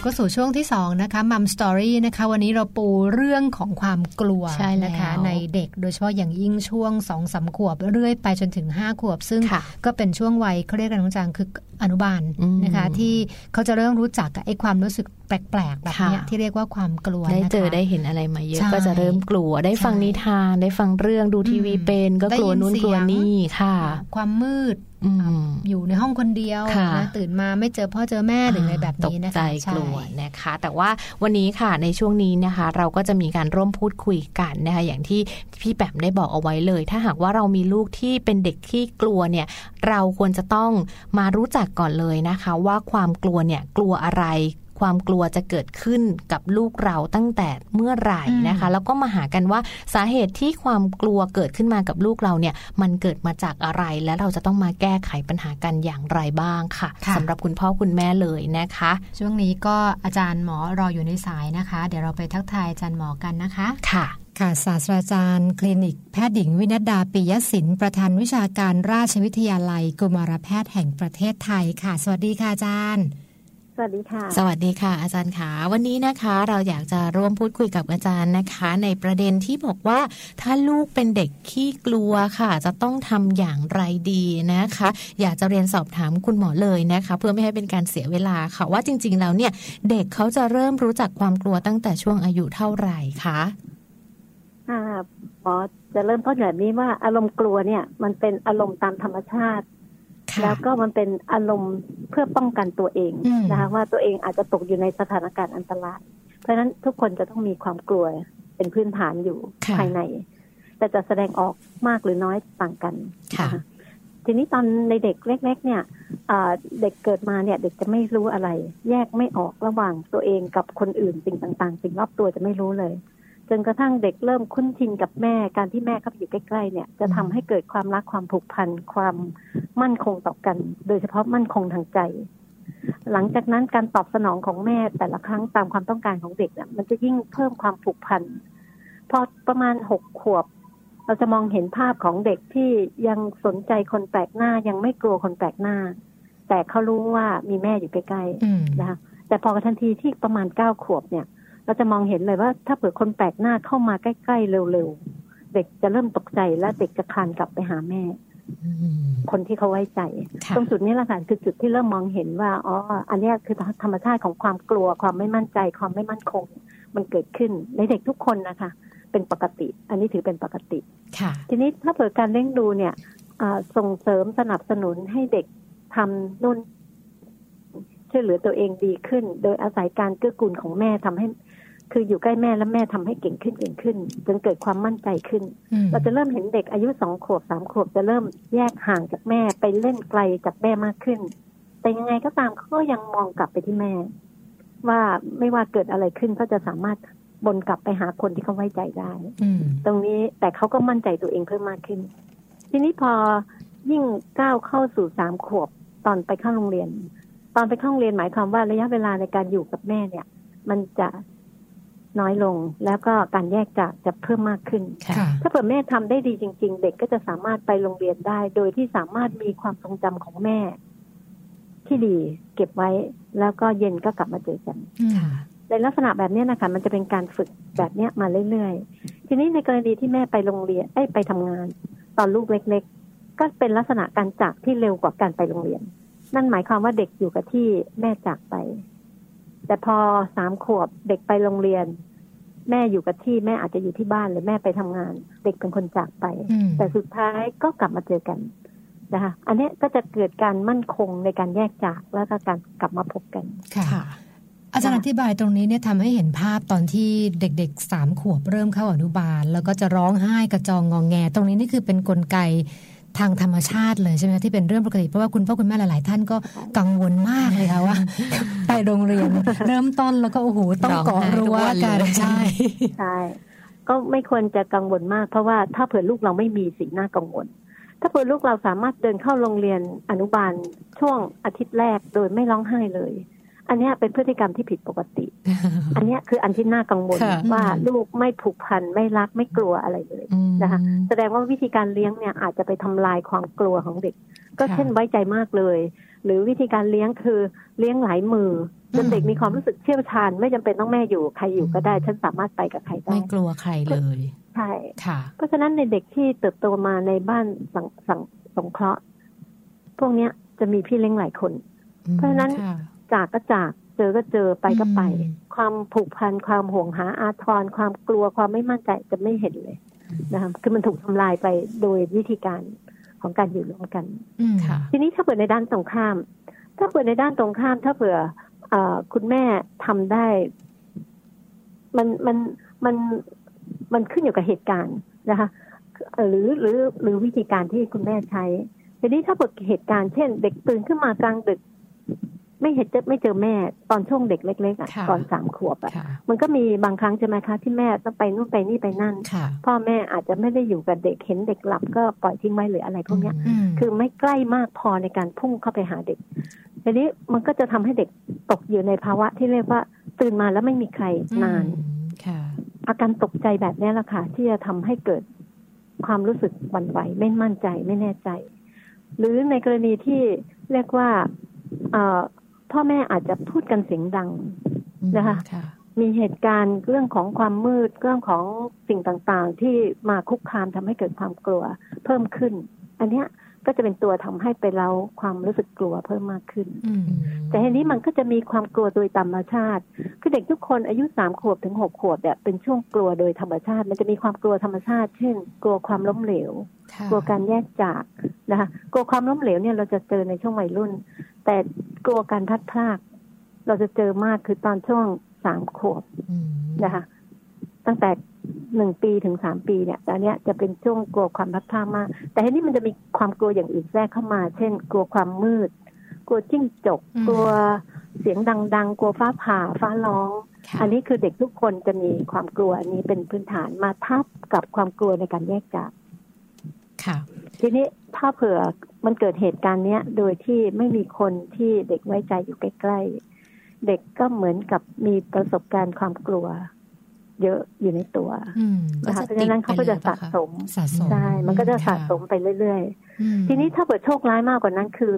กลับก็สู่ช่วงที่2นะคะมัมสตอรี่นะคะ วันนี้เราปูเรื่องของความกลัวใช่แล้วนะคะ ในเด็กโดยเฉพาะอย่างยิ่งช่วง2อสาขวบเรื่อยไปจนถึง 5 ขวบ ซึ่งค่ะก็เป็นช่วงวัยเขาเรียกกันน้องจางคืออนุบาลอืมนะคะ ที่เขาจะเริ่มรู้จักกับไอ้ความรู้สึกแปลกๆแบบเนี้ยค่ะที่เรียกว่าความกลัวได้นะคะเจอได้เห็นอะไรมาเยอะใช่ก็จะเริ่มกลัวได้ฟังใช่นิทานได้ฟังเรื่องดูทีวีอืมเป็น ก็กลัวได้ยินนู่นเสียงกลัวนี่ค่ะ ความมืด อืมอยู่ในห้องคนเดียวค่ะนะตื่นมาไม่เจอพ่อเจอแม่หรืออะไรแบบนี้นะคะตกใจช่กลัวนะคะ แต่ว่าวันนี้ค่ะในช่วงนี้นะคะ เราก็จะมีการร่วมพูดคุยกันนะคะอย่างที่พี่แปมได้บอกเอาไว้เลย ถ้าหากว่าเรามีลูกที่เป็นเด็กที่กลัวเนี่ยเราควรจะต้องมารู้จักก่อนเลยนะคะ ว่าความกลัวเนี่ยกลัวอะไร ความกลัวจะเกิดขึ้นกับลูกเราตั้งแต่เมื่อไหร่นะคะ แล้วก็มาหากันว่าสาเหตุที่ความกลัวเกิดขึ้นมากับลูกเราเนี่ย มันเกิดมาจากอะไรและเราจะต้องมาแก้ไขปัญหากันอย่างไรบ้างค่ะค่ะสำหรับคุณพ่อคุณแม่เลยนะคะ ช่วงนี้ก็อาจารย์หมอรออยู่ในสายนะคะ เดี๋ยวเราไปทักทายอาจารย์หมอกันนะคะค่ะค่ะศาสตราจารย์คลินิก แพทย์หญิงวินัดดาปิยศิลป์ประธานวิชาการราชวิทยาลัย กุมารแพทย์แห่งประเทศไทยค่ะ สวัสดีค่ะอาจารย์ สวัสดีค่ะ สวัสดีค่ะ อาจารย์ขาวันนี้นะคะ เราอยากจะร่วมพูดคุยกับอาจารย์นะคะ ในประเด็นที่บอกว่า ถ้าลูกเป็นเด็กขี้กลัวค่ะ จะต้องทำอย่างไรดีนะคะ อยากจะเรียนสอบถามคุณหมอเลยนะคะ เพื่อไม่ให้เป็นการเสียเวลาค่ะว่าจริง ๆ แล้วเนี่ย เด็กเขาจะเริ่มรู้จักความกลัวตั้งแต่ช่วงอายุเท่าไหร่คะอ่าหมอจะเริ่มต้นแบบนี้ว่าอารมณ์กลัวเนี่ย มันเป็นอารมณ์ตามธรรมชาติค่ะ แล้วก็มันเป็นอารมณ์เพื่อป้องกันตัวเองอืมนะคะว่าตัวเองอาจจะตกอยู่ในสถานการณ์อันตรายเพราะฉะนั้นทุกคนจะต้องมีความกลัวเป็นพื้นฐานอยู่ค่ะภายใน แต่จะแสดงออกมากหรือน้อยต่างกันค่ะนทีนี้ตอนในเด็กเล็ก ๆ เนี่ยอ่าเด็กเกิดมาเนี่ย เด็กจะไม่รู้อะไร แยกไม่ออกระหว่างตัวเองกับคนอื่นสิ่งต่าง ๆ สิ่งรอบตัวจะไม่รู้เลย จนกระทั่งเด็กเริ่มคุ้นชินกับแม่การที่แม่เข้าไปอยู่ใกล้ๆเนี่ย จะทำให้เกิดความรักความผูกพันความมั่นคงต่อกัน โดยเฉพาะมั่นคงทางใจ หลังจากนั้นการตอบสนองของแม่แต่ละครั้งตามความต้องการของเด็กเนี่ยมันจะยิ่งเพิ่มความผูกพันพอประมาณหกขวบ เราจะมองเห็นภาพของเด็กที่ยังสนใจคนแปลกหน้ายังไม่กลัวคนแปลกหน้า แต่เขารู้ว่ามีแม่อยู่ใกล้ๆอืมนะคะแต่พอทันทีที่ประมาณเก้าขวบเนี่ย เราจะมองเห็นเลยว่า ถ้าเผื่อคนแปลกหน้าเข้ามาใกล้ๆเร็วๆเด็กจะเริ่มตกใจและเด็กจะคลานกลับไปหาแม่อืมคนที่เขาไว้ใจค่ะตรงจุดนี้แหละค่ะคือจุดที่เริ่มมองเห็นว่าอ๋ออันเนี้ยคือธรรมชาติของความกลัวความไม่มั่นใจ ความไม่มั่นคง มันเกิดขึ้นในเด็กทุกคนนะคะ เป็นปกติ อันนี้ถือเป็นปกติค่ะทีนี้ถ้าเผื่อการเลี้ยงดูเนี่ยอ่าส่งเสริมสนับสนุนให้เด็กทำนู่นช่วยเหลือตัวเองดีขึ้น โดยอาศัยการเกื้อกูลของแม่ทำให้ คืออยู่ใกล้แม่แล้วแม่ทำให้เก่งขึ้นเก่งขึ้น จนเกิดความมั่นใจขึ้นอืมเราจะเริ่มเห็นเด็กอายุสองขวบสามขวบจะเริ่มแยกห่างจากแม่ไปเล่นไกลจากแม่มากขึ้น แต่ยังไงก็ตามเขาก็ยังมองกลับไปที่แม่ ว่าไม่ว่าเกิดอะไรขึ้นเขาจะสามารถบนกลับไปหาคนที่เขาไว้ใจได้อืมตรงนี้แต่เขาก็มั่นใจตัวเองเพิ่มมากขึ้น ทีนี้พอยิ่งก้าวเข้าสู่สามขวบตอนไปเข้าโรงเรียน ตอนไปเข้าโรงเรียนหมายความว่าระยะเวลาในการอยู่กับแม่เนี่ย มันจะ น้อยลง แล้วก็การแยกจากจะเพิ่มมากขึ้นค่ะค่ะถ้าเกิดแม่ทำได้ดีจริง ๆ เด็กก็จะสามารถไปโรงเรียนได้ โดยที่สามารถมีความทรงจำของแม่ ที่ดีเก็บไว้ แล้วก็เย็นก็กลับมาเจอกันอืมค่ะในลักษณะแบบเนี้ยนะคะมันจะเป็นการฝึกแบบเนี้ยมาเรื่อยๆ ทีนี้ในกรณีที่แม่ไปโรงเรียนเอ้ยไปทำงาน ตอนลูกเล็ก ๆ ก็เป็นลักษณะการจากที่เร็วกว่าการไปโรงเรียน นั่นหมายความว่าเด็กอยู่กับที่แม่จากไป แต่พอสามขวบเด็กไปโรงเรียน แม่อยู่กับที่แม่อาจจะอยู่ที่บ้านหรือแม่ไปทำงาน เด็กเป็นคนจากไปอืมแต่สุดท้ายก็กลับมาเจอกันนะคะอันเนี้ยก็จะเกิดการมั่นคงในการแยกจากแล้วก็การกลับมาพบกันค่ะค่ะอาจารย์อธิบายตรงนี้เนี่ยทำให้เห็นภาพตอนที่เด็กๆสามขวบเริ่มเข้าอนุบาล แล้วก็จะร้องไห้กระจองงองแง ตรงนี้นี่คือเป็นนกลไก ทางธรรมชาติเลยใช่ไหมคะที่เป็นเรื่องปกติเพราะว่าคุณพ่อคุณแม่หลาย ๆ ท่านก็กังวลมากเลยค่ะว่า ไปโรงเรียนเริ่มต้นแล้วก็โอ้โหต้องเกาะรั้วกันร้องไห้ทุกวันเลยใช่ใช่ก็ไม่ควรจะกังวลมาก เพราะว่าถ้าเผื่อลูกเราไม่มีสิ่งน่ากังวล ถ้าเผื่อลูกเราสามารถเดินเข้าโรงเรียนอนุบาลช่วงอาทิตย์แรกโดยไม่ร้องไห้เลย อันเนี้ยเป็นพฤติกรรมที่ผิดปกติ อันเนี้ยคืออันที่น่ากังวลค่ะว่าลูกไม่ผูกพันไม่รักไม่กลัวอะไรเลยอืมนะคะแสดงว่าวิธีการเลี้ยงเนี่ยอาจจะไปทำลายความกลัวของเด็ก ก็ค่ะเช่นไว้ใจมากเลย หรือวิธีการเลี้ยงคือเลี้ยงหลายมือจนเด็กมีความรู้สึกเชี่ยวชาญ ไม่จำเป็นต้องแม่อยู่ใครอยู่ก็ได้ ฉันสามารถไปกับใครได้ไม่กลัวใครเลยใช่ค่ะ เพราะฉะนั้นในเด็กที่เติบโตมาในบ้านสังสังสงเคราะห์ พวกเนี้ยจะมีพี่เลี้ยงหลายคน เพราะฉะนั้นค่ะ จากก็จากเจอก็เจอไปก็ไปอืมความผูกพันความห่วงหาอาทรความกลัวความไม่มั่นใจจะไม่เห็นเลยนะคะคือมันถูกทำลายไปโดยวิธีการของการอยู่ร่วมกันอืมค่ะทีนี้ถ้าเปิดในด้านตรงข้าม ถ้าเปิดในด้านตรงข้าม ถ้าเผื่อเออคุณแม่ทำได้ มันมันมันมันขึ้นอยู่กับเหตุการณ์นะคะเอ่อหรือหรือหรือวิธีการที่คุณแม่ใช้ทีนี้ถ้าเกิดเหตุการณ์เช่น เด็กตื่นขึ้นมากลางดึก ไม่เห็นจะไม่เจอแม่ตอนช่วงเด็กเล็กๆอะค่ะตอนสามขวบอะค่ะมันก็มีบางครั้งใช่ไหมคะที่แม่ต้องไปนู่นไปนี่ไปนั่นค่ะพ่อแม่อาจจะไม่ได้อยู่กับเด็กเห็นเด็กหลับก็ปล่อยทิ้งไว้หรืออะไรพวกเนี้ยอืมคือไม่ใกล้มากพอในการพุ่งเข้าไปหาเด็กทีนี้มันก็จะทำให้เด็กตกอยู่ในภาวะที่เรียกว่าตื่นมาแล้วไม่มีใครนานอืมค่ะอาการตกใจแบบนี้แหละค่ะที่จะทำให้เกิดความรู้สึกหวั่นไหวไม่มั่นใจไม่แน่ใจ หรือในกรณีที่เรียกว่าเอ่อ พ่อแม่อาจจะพูดกันเสียงดังนะคะค่ะมีเหตุการณ์เรื่องของความมืดเรื่องของสิ่งต่างๆ ที่มาคุกคามทำให้เกิดความกลัวเพิ่มขึ้น อันเนี้ยก็จะเป็นตัวทำให้ไปเราความรู้สึกกลัวเพิ่มมากขึ้นอืมแต่ทีนี้มันก็จะมีความกลัวโดยธรรมชาติ คือเด็กทุกคนอายุสามขวบถึงหกขวบเนี่ยเป็นช่วงกลัวโดยธรรมชาติ มันจะมีความกลัวธรรมชาติ เช่น กลัวความล้มเหลวค่ะกลัวการแยกจากนะคะ กลัวความล้มเหลวเนี่ยเราจะเจอในช่วงวัยรุ่น แต่กลัวการพลัดพราก เราจะเจอมากคือตอนช่วงสามขวบอืมนะคะ ตั้งแต่หนึ่งปีถึงสามปีเนี่ยอันเนี้ยจะเป็นช่วงกลัวความพลัดพรากมาก แต่ทีนี้มันจะมีความกลัวอย่างอื่นแทรกเข้ามา เช่น กลัวความมืด กลัวจิ้งจกอืมกลัวเสียงดัง ๆ กลัวฟ้าผ่าฟ้าร้องค่ะอันนี้คือเด็กทุกคนจะมีความกลัวอันนี้เป็นพื้นฐานมาทับกับความกลัวในการแยกจากค่ะ ทีนี้ ถ้าเผื่อมันเกิดเหตุการณ์เนี้ย โดยที่ไม่มีคนที่เด็กไว้ใจอยู่ใกล้ๆ เด็กก็เหมือนกับมีประสบการณ์ความกลัว เยอะอยู่ในตัวอืมนะคะเพราะฉะนั้นเขาก็จะสะสมสะสมใช่มันก็จะค่ะสะสมไปเรื่อยอืมๆทีนี้ถ้าเปิดโชคร้ายมากกว่านั้นคือ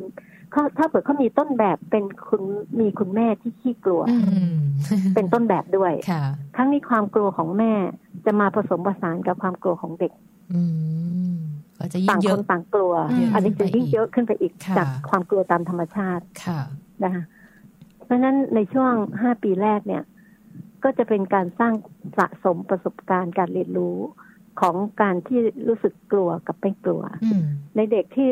เขาถ้าเผื่อเขามีต้นแบบเป็นคุณมีคุณแม่ที่ขี้กลัวอืมเป็นต้นแบบด้วยค่ะครั้งนี้ความกลัวของแม่จะมาผสมผสานกับความกลัวของเด็กอืม ก็จะยิ่ต่างงเยคอะนต่างกลัวเยอะอันนี้จะยิ่งขึ้นไปอีกเยอะขึ้นไปอีกค่ะจากความกลัวตามธรรมชาติค่ะนะคะเพราะฉะนั้นในช่วงห้าปีแรกเนี่ย ก็จะเป็นการสร้างสะสมประสบการณ์การเรียนรู้ของการที่รู้สึกกลัวกับไม่กลัวอืมในเด็กที่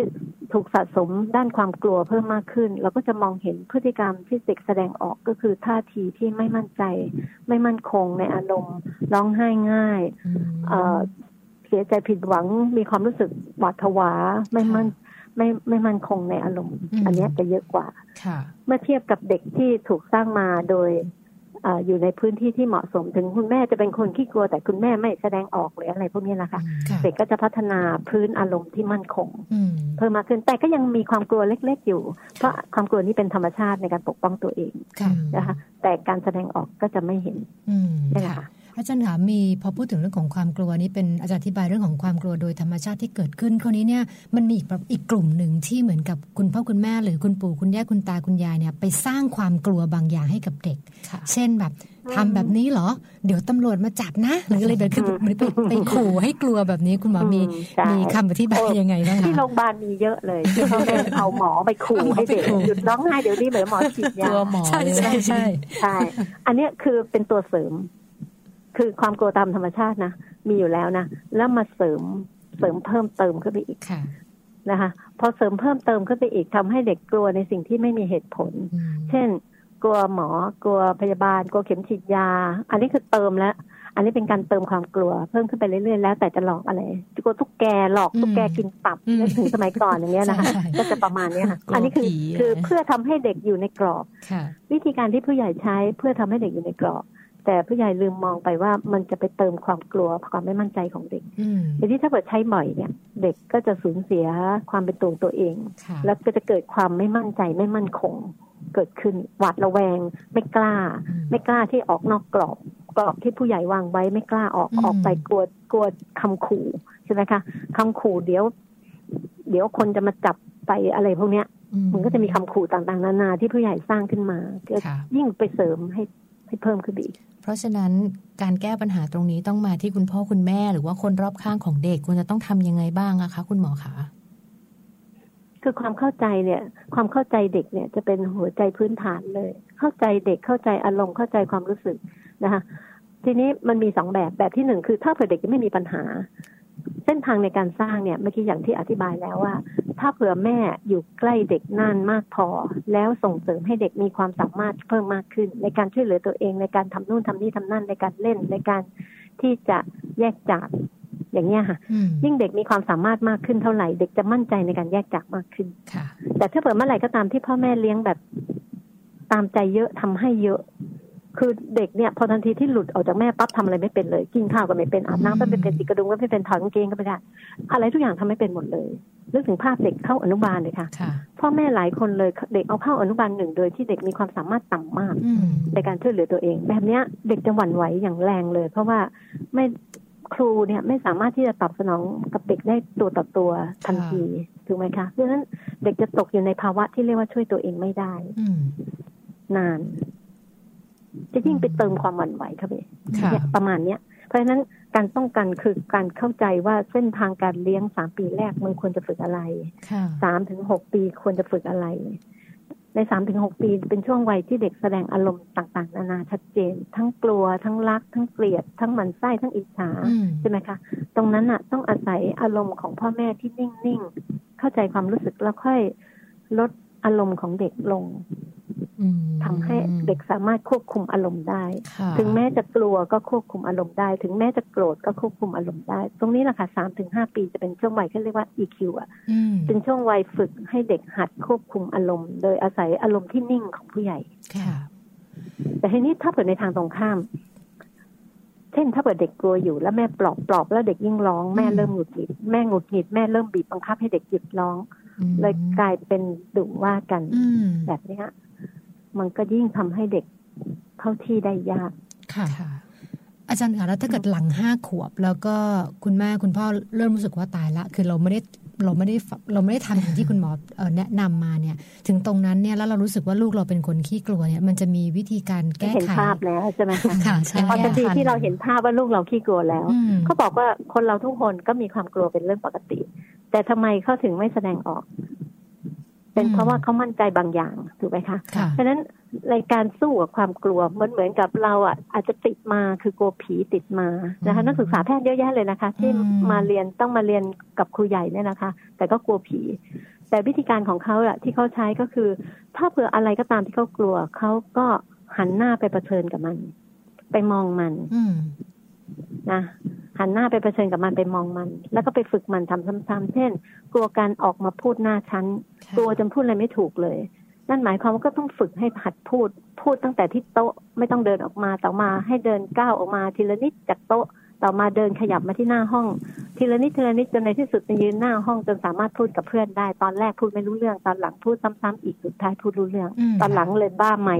ถูกสะสมด้านความกลัวเพิ่มมากขึ้น เราก็จะมองเห็นพฤติกรรมที่เด็กแสดงออกก็คือท่าทีที่ไม่มั่นใจ ไม่มั่นคงในอารมณ์ ร้องไห้ง่ายอืม เอ่อเสียใจผิดหวังมีความรู้สึกหวาดผวาไม่มั่นไม่ไม่มั่นคงในอารมณ์อืมอันเนี้ยจะเยอะกว่าค่ะเมื่อเทียบกับเด็กที่ถูกสร้างมาโดยเอออยู่ในพื้นที่ที่เหมาะสมถึงคุณแม่จะเป็นคนขี้กลัว แต่คุณแม่ไม่แสดงออกหรืออะไรพวกนี้นะคะค่ะเด็กก็จะพัฒนาพื้นอารมณ์ที่มั่นคงอืมเพิ่มมากขึ้นแต่ก็ยังมีความกลัวเล็ก ๆ อยู่ เพราะความกลัวนี้เป็นธรรมชาติในการปกป้องตัวเองค่ะนะคะแต่การแสดงออกก็จะไม่เห็นอืมใช่ไหมคะ อาจารย์คะมีพอพูดถึงเรื่องของความกลัวนี่เป็นอาจารย์อธิบายเรื่องของความกลัวโดยธรรมชาติที่เกิดขึ้นคราวนี้เนี่ยมันมีอีกแบบอีกกลุ่มหนึ่งที่เหมือนกับคุณพ่อคุณแม่หรือคุณปู่คุณย่าคุณตาคุณยายเนี่ยไปสร้างความกลัวบางอย่างให้กับเด็กค่ะเช่นแบบทำแบบนี้เหรอ เดี๋ยวตำรวจมาจับนะ หรืออะไรแบบคือเหมือนไปไปขู่ให้กลัวแบบนี้คุณหมอมีอืมใช่มีคำอธิบายยังไงบ้างที่คะโรงพยาบาลมีเยอะเลยที่เขาเนี่ยเอาหมอไปขู่เอาหมอให้เด็กไปขู่หยุดร้องไห้เดี๋ยวนี้เหมือนหมอฉีดกยาลัวหมอใช่ใช่ใช่ใช่ อันเนี้ยคือเป็นตัวเสริม คือความกลัวตามธรรมชาตินะมีอยู่แล้วนะแล้วมาเสริมเสริมเพิ่มเติมขึ้นไปอีกค่ะนะคะพอเสริมเพิ่มเติมขึ้นไปอีกทำให้เด็กกลัวในสิ่งที่ไม่มีเหตุผลอืมเช่น กลัวหมอกลัวพยาบาล กลัวเข็มฉีดยา อันนี้คือเติมแล้ว อันนี้เป็นการเติมความกลัวเพิ่มขึ้นไปเรื่อยๆแล้วแต่จะหลอกอะไรกลัวตุ๊กแกหลอกตุ๊กแกกินตับอืมนึกถึงสมัยก่อนอย่างเงี้ยนะคะใช่ก็จะประมาณเนี้ยค่ะกลัวอันนี้คือผีคืออะเพื่อทำให้เด็กอยู่ในกรอบค่ะวิธีการที่ผู้ใหญ่ใช้เพื่อทำให้เด็กอยู่ในกรอบ แต่ผู้ใหญ่ลืมมองไปว่ามันจะไปเติมความกลัวความไม่มั่นใจของเด็กอืมทีนี้ถ้าเกิดใช้บ่อยเนี่ย เด็กก็จะสูญเสียความเป็นตัวตัวเองค่ะแล้วก็จะเกิดความไม่มั่นใจไม่มั่นคงเกิดขึ้นหวาดระแวง ไม่กล้าอืมไม่กล้าที่ออกนอกกรอบกรอบที่ผู้ใหญ่วางไว้ไม่กล้าออกอืมออกไปกลัวกลัวคำขู่ใช่ไหมคะคำขู่เดี๋ยว เดี๋ยวคนจะมาจับไปอะไรพวกเนี้ยอืมันก็จะมีคำขู่ต่างๆ นานาที่ผู้ใหญ่สร้างขึ้นมาก็ค่ะยิ่งไปเสริมให้ ให้เพิ่มขึ้นไปอีก เพราะฉะนั้นการแก้ปัญหาตรงนี้ต้องมาที่คุณพ่อคุณแม่ หรือว่าคนรอบข้างของเด็กควรจะต้องทำยังไงบ้างอะคะ คุณหมอคะคือความเข้าใจเนี่ย ความเข้าใจเด็กเนี่ยจะเป็นหัวใจพื้นฐานเลย เข้าใจเด็กเข้าใจอารมณ์เข้าใจความรู้สึกนะคะทีนี้มันมีสองแบบแบบที่หนึ่งคือถ้าเผื่อเด็กยังไม่มีปัญหา เส้นทางในการสร้างเนี่ยเมื่อกี้อย่างที่อธิบายแล้วว่า ถ้าเผื่อแม่อยู่ใกล้เด็กนานมากพอ แล้วส่งเสริมให้เด็กมีความสามารถเพิ่มมากขึ้น ในการช่วยเหลือตัวเองในการทำนู่นทำนี่ทำนั่นในการเล่นในการที่จะแยกจากอย่างเงี้ยค่ะอืมยิ่งเด็กมีความสามารถมากขึ้นเท่าไหร่ เด็กจะมั่นใจในการแยกจากมากขึ้นค่ะแต่ถ้าเผื่อเมื่อไหร่ก็ตามที่พ่อแม่เลี้ยงแบบตามใจเยอะทำให้เยอะ คือเด็กเนี่ยพอทันทีที่หลุดออกจากแม่ปั๊บทำอะไรไม่เป็นเลย กินข้าวก็ไม่เป็นอาบน้ำก็ไม่เป็นติดกระดุมก็ไม่เป็นถอดกางเกงก็ไม่ได้ อะไรทุกอย่างทำไม่เป็นหมดเลยนึกถึงภาพเด็กเข้าอนุบาลเลยค่ะค่ะพ่อแม่หลายคนเลยเด็กเอาเข้าอนุบาลหนึ่งโดยที่เด็กมีความสามารถต่ำมากอืมในการช่วยเหลือตัวเอง แบบเนี้ยเด็กจะหวั่นไหวอย่างแรงเลย เพราะว่าไม่ครูเนี่ยไม่สามารถที่จะตอบสนองกับเด็กได้ตัวต่อตัวทันทีถูกไหมคะเพราะฉะนั้นเด็กจะตกอยู่ในภาวะที่เรียกว่าช่วยตัวเองไม่ได้อืมนาน จะยิ่งไปเติมความหวั่นไหวเข้าไปค่ะเนี่ยประมาณเนี้ยเพราะฉะนั้นการป้องกันคือการเข้าใจว่าเส้นทางการเลี้ยงสามปีแรกมันควรจะฝึกอะไรค่ะสามถึงหกปีควรจะฝึกอะไร ในสามถึงหกปีเป็นช่วงวัยที่เด็กแสดงอารมณ์ต่างๆ นานาชัดเจน ทั้งกลัวทั้งรัก ทั้งเกลียด ทั้งหมันไส้ทั้งอิจฉาอืมใช่ไหมคะ ตรงนั้นน่ะ ต้องอาศัยอารมณ์ของพ่อแม่ที่นิ่งๆ เข้าใจความรู้สึกแล้วค่อยลดอารมณ์ของเด็กลงอืม ทำให้เด็กสามารถควบคุมอารมณ์ได้ค่ะถึงแม้จะกลัวก็ควบคุมอารมณ์ได้ ถึงแม้จะโกรธก็ควบคุมอารมณ์ได้ ตรงนี้แหละค่ะสามถึงห้าปีจะเป็นช่วงวัยที่เรียกว่า EQ อะอืมเป็นช่วงวัยฝึกให้เด็กหัดควบคุมอารมณ์ โดยอาศัยอารมณ์ที่นิ่งของผู้ใหญ่ค่ะ แต่ทีนี้ถ้าเปิดในทางตรงข้าม เช่นถ้าเปิดเด็กกลัวอยู่แล้วแม่ปลอบปลอบแล้วเด็กยิ่งร้องแม่เริ่มหงุดหงิดแม่หงุดหงิดแม่เริ่มบีบบังคับให้เด็กหยุดร้องเลยกลายเป็นดุว่ากันอืมแบบเนี้ย มันก็ยิ่งทำให้เด็กเข้าที่ได้ยากค่ะค่ะอาจารย์คะแล้วถ้าเกิดหลังห้าขวบ แล้วก็คุณแม่คุณพ่อเริ่มรู้สึกว่าตายละ คือเราไม่ได้เราไม่ได้ฝัเราไม่ได้ทำอย่างที่คุณหมอเอ่อแนะนำมาเนี่ย ถึงตรงนั้นเนี่ยแล้วเรารู้สึกว่าลูกเราเป็นคนขี้กลัวเนี่ย มันจะมีวิธีการแก้เห็นไขภาพแล้วใช่ไหมคะค่ะใช่พอทันทีที่เราเห็นภาพว่าลูกเราขี้กลัวแล้วอืมเขาบอกว่าคนเราทุกคนก็มีความกลัวเป็นเรื่องปกติ แต่ทำไมเขาถึงไม่แสดงออก เป็นเพราะว่าเขามั่นใจบางอย่างถูกไหมคะค่ะเพราะฉะนั้นในการสู้กับความกลัวมันเหมือนกับเราอะอาจจะติดมาคือกลัวผีติดมานะคะอืมนักศึกษาแพทย์เยอะแยะเลยนะคะ ที่อืมมาเรียนต้องมาเรียนกับครูใหญ่เนี่ยนะคะ แต่ก็กลัวผี แต่วิธีการของเขาอะที่เขาใช้ก็คือ ถ้าเผื่ออะไรก็ตามที่เขากลัวเขาก็หันหน้าไปเผชิญกับมัน ไปมองมันอืมนะ หันหน้าไปเผชิญกับมันไปมองมัน แล้วก็ไปฝึกมันทำซ้ำๆเช่น กลัวการออกมาพูดหน้าชั้นกลัวจนพูดอะไรไม่ถูกเลย นั่นหมายความว่าก็ต้องฝึกให้หัดพูด พูดตั้งแต่ที่โต๊ะไม่ต้องเดินออกมาต่อมาให้เดินก้าวออกมาทีละนิดจากโต๊ะต่อมาเดินขยับมาที่หน้าห้อง ทีละนิดทีละนิดจนในที่สุดไปยืนหน้าห้องจนสามารถพูดกับเพื่อนได้ ตอนแรกพูดไม่รู้เรื่อง ตอนหลังพูดซ้ำๆอีกสุดท้ายพูดรู้เรื่องอืมตอนหลังเลยบ้าใหม่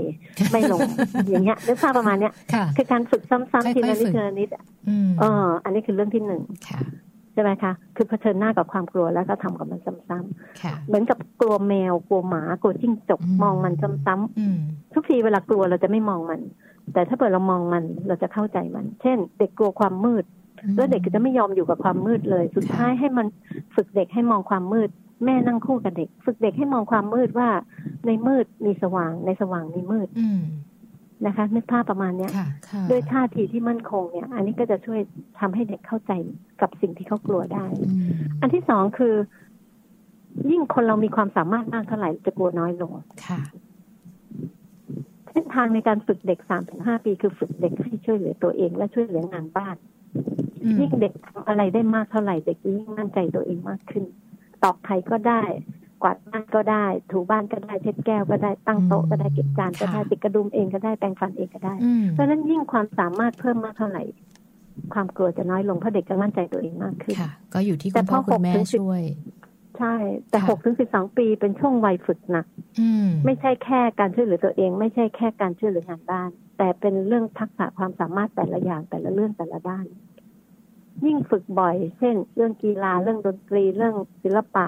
ไม่ลงอย่างเงี้ยนึกภาพประมาณเนี้ยค่ะคือการฝึกซ้ำค่อยๆๆทีละนิดฝึกทีละนิดอะอืมเอออันนี้คือเรื่องที่หนึ่งค่ะใช่ไหมคะ คือเผชิญหน้ากับความกลัวแล้วก็ทำกับมันซ้ำค่ะๆเหมือนกับกลัวแมว กลัวหมา กลัวจิ้งจกอืมมองมันซ้ำๆอืมทุกทีเวลากลัวเราจะไม่มองมัน แต่ถ้าเกิดเรามองมัน เราจะเข้าใจมัน เช่น เด็กกลัวความมืด แล้วเด็กก็จะไม่ยอมอยู่กับความมืดเลย สุดท้ายให้มันฝึกเด็กให้มองความมืด แม่นั่งคู่กับเด็ก ฝึกเด็กให้มองความมืดว่า ในมืดมีสว่างในสว่างมีมืดอืมนะคะนึกภาพประมาณเนี้ยค่ะค่ะด้วยท่าทีที่มั่นคงเนี่ย อันนี้ก็จะช่วยทำให้เด็กเข้าใจกับสิ่งที่เขากลัวได้อืมอันที่สองคือ ยิ่งคนเรามีความสามารถมากเท่าไหร่จะกลัวน้อยลงค่ะเส้นทางในการฝึกเด็กสามถึงห้าปีคือฝึกเด็กให้ช่วยเหลือตัวเองและช่วยเหลืองานบ้านอืม ยิ่งเด็กทำอะไรได้มากเท่าไหร่เด็กยิ่งมั่นใจตัวเองมากขึ้น ตอกไข่ก็ได้ กวาดบ้านก็ได้ ถูบ้านก็ได้เช็ดแก้วก็ได้ตั้งโต๊ะก็ได้เก็บจานก็ได้ค่ะติดกระดุมเองก็ได้แปรงฟันเองก็ได้อืมเพราะฉะนั้นยิ่งความสามารถเพิ่มมากเท่าไหร่ ความกลัวจะน้อยลงเพราะเด็กจะมั่นใจตัวเองมากขึ้นค่ะก็อยู่ที่แต่คุณพ่อพอคุณแม่หกถึงสิบช่วย ใช่ แต่ค่ะหกถึงสิบสองปีเป็นช่วงวัยฝึกหนักอืมไม่ใช่แค่การช่วยเหลือตัวเอง ไม่ใช่แค่การช่วยเหลืองานบ้าน แต่เป็นเรื่องทักษะความสามารถแต่ละอย่างแต่ละเรื่องแต่ละด้าน ยิ่งฝึกบ่อย เช่น เรื่องกีฬาเรื่องดนตรี เรื่องศิลปะ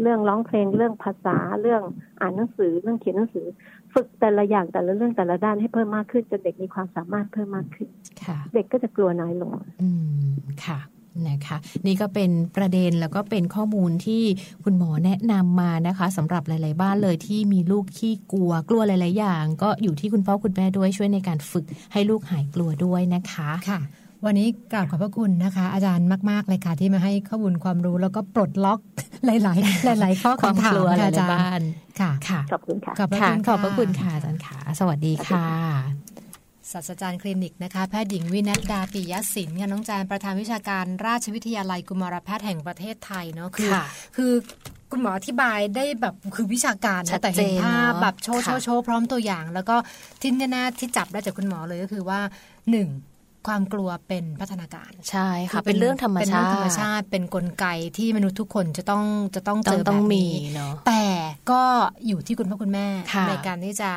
เรื่องร้องเพลง เรื่องภาษา เรื่องอ่านหนังสือ เรื่องเขียนหนังสือ ฝึกแต่ละอย่างแต่ละเรื่องแต่ละด้านให้เพิ่มมากขึ้นจนเด็กมีความสามารถเพิ่มมากขึ้นค่ะเด็กก็จะกลัวน้อยลง อืมค่ะ นะคะนี่ก็เป็นประเด็นแล้วก็เป็นข้อมูลที่คุณหมอแนะนำมานะคะสำหรับหลาย ๆ บ้านเลยที่มีลูกขี้กลัวกลัวหลาย ๆ อย่าง ก็อยู่ที่คุณพ่อคุณแม่ด้วยช่วยในการฝึกให้ลูกหายกลัวด้วยนะคะค่ะ วันนี้กราบขอบพระคุณนะคะ อาจารย์มากๆเลยค่ะที่มาให้ข้อมูลความรู้แล้วก็ปลดล็อกหลาย ๆ หลาย ๆ ข้อความคำถากมลัวหค่ะลาอายจารๆบ้าย์นค่ะค่ะขอบคุณค่ะขอบพระค่ะคุณขอบพระคุณค่ะอาจารย์ค่ะ สวัสดีค่ะ ศาสตราจารย์คลินิกนะคะแพทย์หญิงวินัดดาปิยศิลป์ค่ะน้องจานประธานวิชาการราชวิทยาลัยกุมารแพทย์แห่งประเทศไทยเนาะคือค่ะคือคุณหมออธิบายได้แบบคือวิชาการชันะดแต่เห็นเจนภาพเนอะแบบโชว์โชค่ะว์โชว์พร้อมตัวอย่าง แล้วก็ที่แน่ๆที่จับได้จากคุณหมอเลยก็คือว่าหนึ่ง ความกลัวเป็นพัฒนาการใช่ค่ะเป็นเรื่องธรรมเป็นชาเรื่องติธรรมชาติเป็นกลไกที่มนุษย์ทุกคนจะต้องจะต้องต้เจองอต้องแบบมีนี้เนาะแต่ก็อยู่ที่คุณพ่อคุณแม่ค่ะในการที่จะ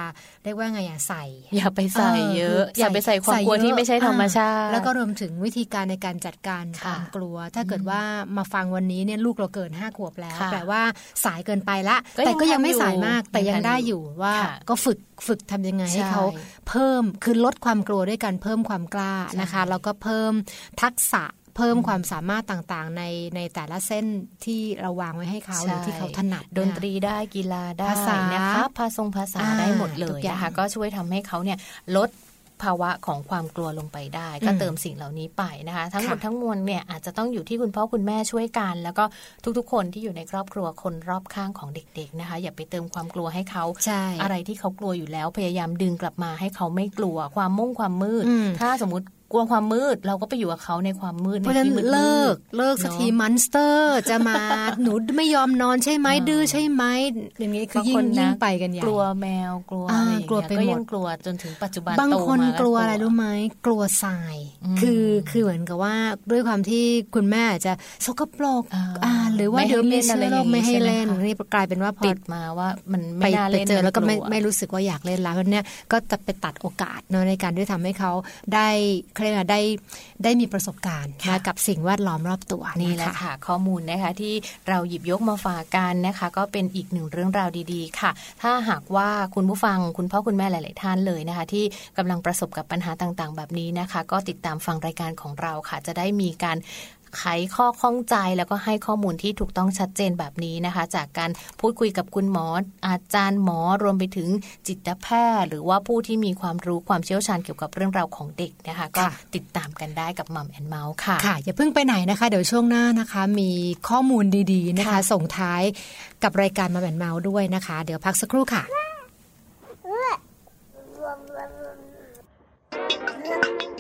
เรียกว่าไงอะใส่ อย่าไปใส่เยอะเอออย่าไปใส่ความกลัวใส่เยอะที่ไม่ใช่ธรรมชาติ แล้วก็รวมถึงวิธีการในการจัดการคค่ะวามกลัว ถ้าเกิดว่ามาฟังวันนี้เนี่ยลูกเราเกินห้าขวบแล้วค่ะแปลว่าสายเกินไปละก็แต่ยังก็ยังไม่ทันอยู่สายมากแต่ยังยังทันได้อยู่ว่าค่ะก็ฝึกฝึกทำยังไงให้ใช่เขาเพิ่มคือลดความกลัวด้วยการเพิ่มความกล้านะคะ แล้วก็เพิ่มทักษะเพิ่มความสามารถต่างๆ ในในแต่ละเส้นที่เราวางไว้ให้เขาหรือที่เขาถนัดดนตรีได้กีฬาได้ภาษานะคะภาษงภาษาอ่าได้หมดเลทุยกอย่างนะคะก็ช่วยทำให้เขาเนี่ยลด ภาวะของความกลัวลงไปได้ ก็อืมเติมสิ่งเหล่านี้ไปนะคะ ทั้งหมดค่ะทั้งมวลเนี่ยอาจจะต้องอยู่ที่คุณพ่อคุณแม่ช่วยกัน แล้วก็ทุกๆ คนที่อยู่ในครอบครัวคนรอบข้างของเด็ก ๆนะคะ อย่าไปเติมความกลัวให้เขาใช่อะไรที่เขากลัวอยู่แล้วพยายามดึงกลับมาให้เขาไม่กลัวความมุ่งความมืดอืมถ้าสมมติ กลัวความมืด เราก็ไปอยู่กับเขาในความมืดเพราะฉะนั้นใที่มืดๆเลิกเลิกสักเนอะทีมันสเตอร์จะมาหนูไม่ยอมนอนใช่ไหมอ่าดื้อใช่ไหมอย่างนี้คือบางยิ่คงนนะยิ่งไปกันใหญ่กลัวแมวกลัวอ่าอะไรอย่างกลัวเงี้ยไปก็หมดยังกลัวจนถึงปัจจุบันบางโตคนมากลัวกอะไรรู้ไหมกลัวทรายอืมคือคือเหมือนกับว่าด้วยความที่คุณแม่อาจจะสกปรกอ่าอ่าหรือว่าไม่ให้เดี๋ยวมีเล่นเชื้อโรคอะไรอย่างนี้ไม่ให้ใช่ไหมเล่นคะนี่กลายเป็นว่าพอติดมาว่ามันไปไม่น่าไปเล่นเจอแล้วก็ไม่นลัวไม่รู้สึกว่าอยากเล่นแล้วเพราะเนี้ยก็จะไปตัดโอกาสเนอะในการที่ทำให้เขาได้เคเรียกว่าได้ได้มีประสบการณ์ค่ะนะกับสิ่งแวดล้อมรอบตัวนี่แหละค่ะ ข้อมูลนะคะที่เราหยิบยกมาฝากกันนะคะ ก็เป็นอีกหนึ่งเรื่องราวดีๆ ค่ะ ถ้าหากว่าคุณผู้ฟังคุณพ่อคุณแม่หลาย ๆ ท่านเลยนะคะ ที่กำลังประสบกับปัญหาต่างๆ แบบนี้นะคะ ก็ติดตามฟังรายการของเราค่ะ จะได้มีการ ไขข้อข้องใจแล้วก็ให้ข้อมูลที่ถูกต้องชัดเจนแบบนี้นะคะ จากการพูดคุยกับคุณหมอ อาจารย์หมอรวมไปถึงจิตแพทย์ หรือว่าผู้ที่มีความรู้ความเชี่ยวชาญเกี่ยวกับเรื่องราวของเด็กนะคะ ก็ติดตามกันได้กับมัมแอนเมาส์ค่ะค่ะ อย่าเพิ่งไปไหนนะคะ เดี๋ยวช่วงหน้านะคะ มีข้อมูลดีๆนะคะค่ะส่งท้ายกับรายการมาแอนเมาส์ด้วยนะคะ เดี๋ยวพักสักครู่ค่ะ「ค่ะ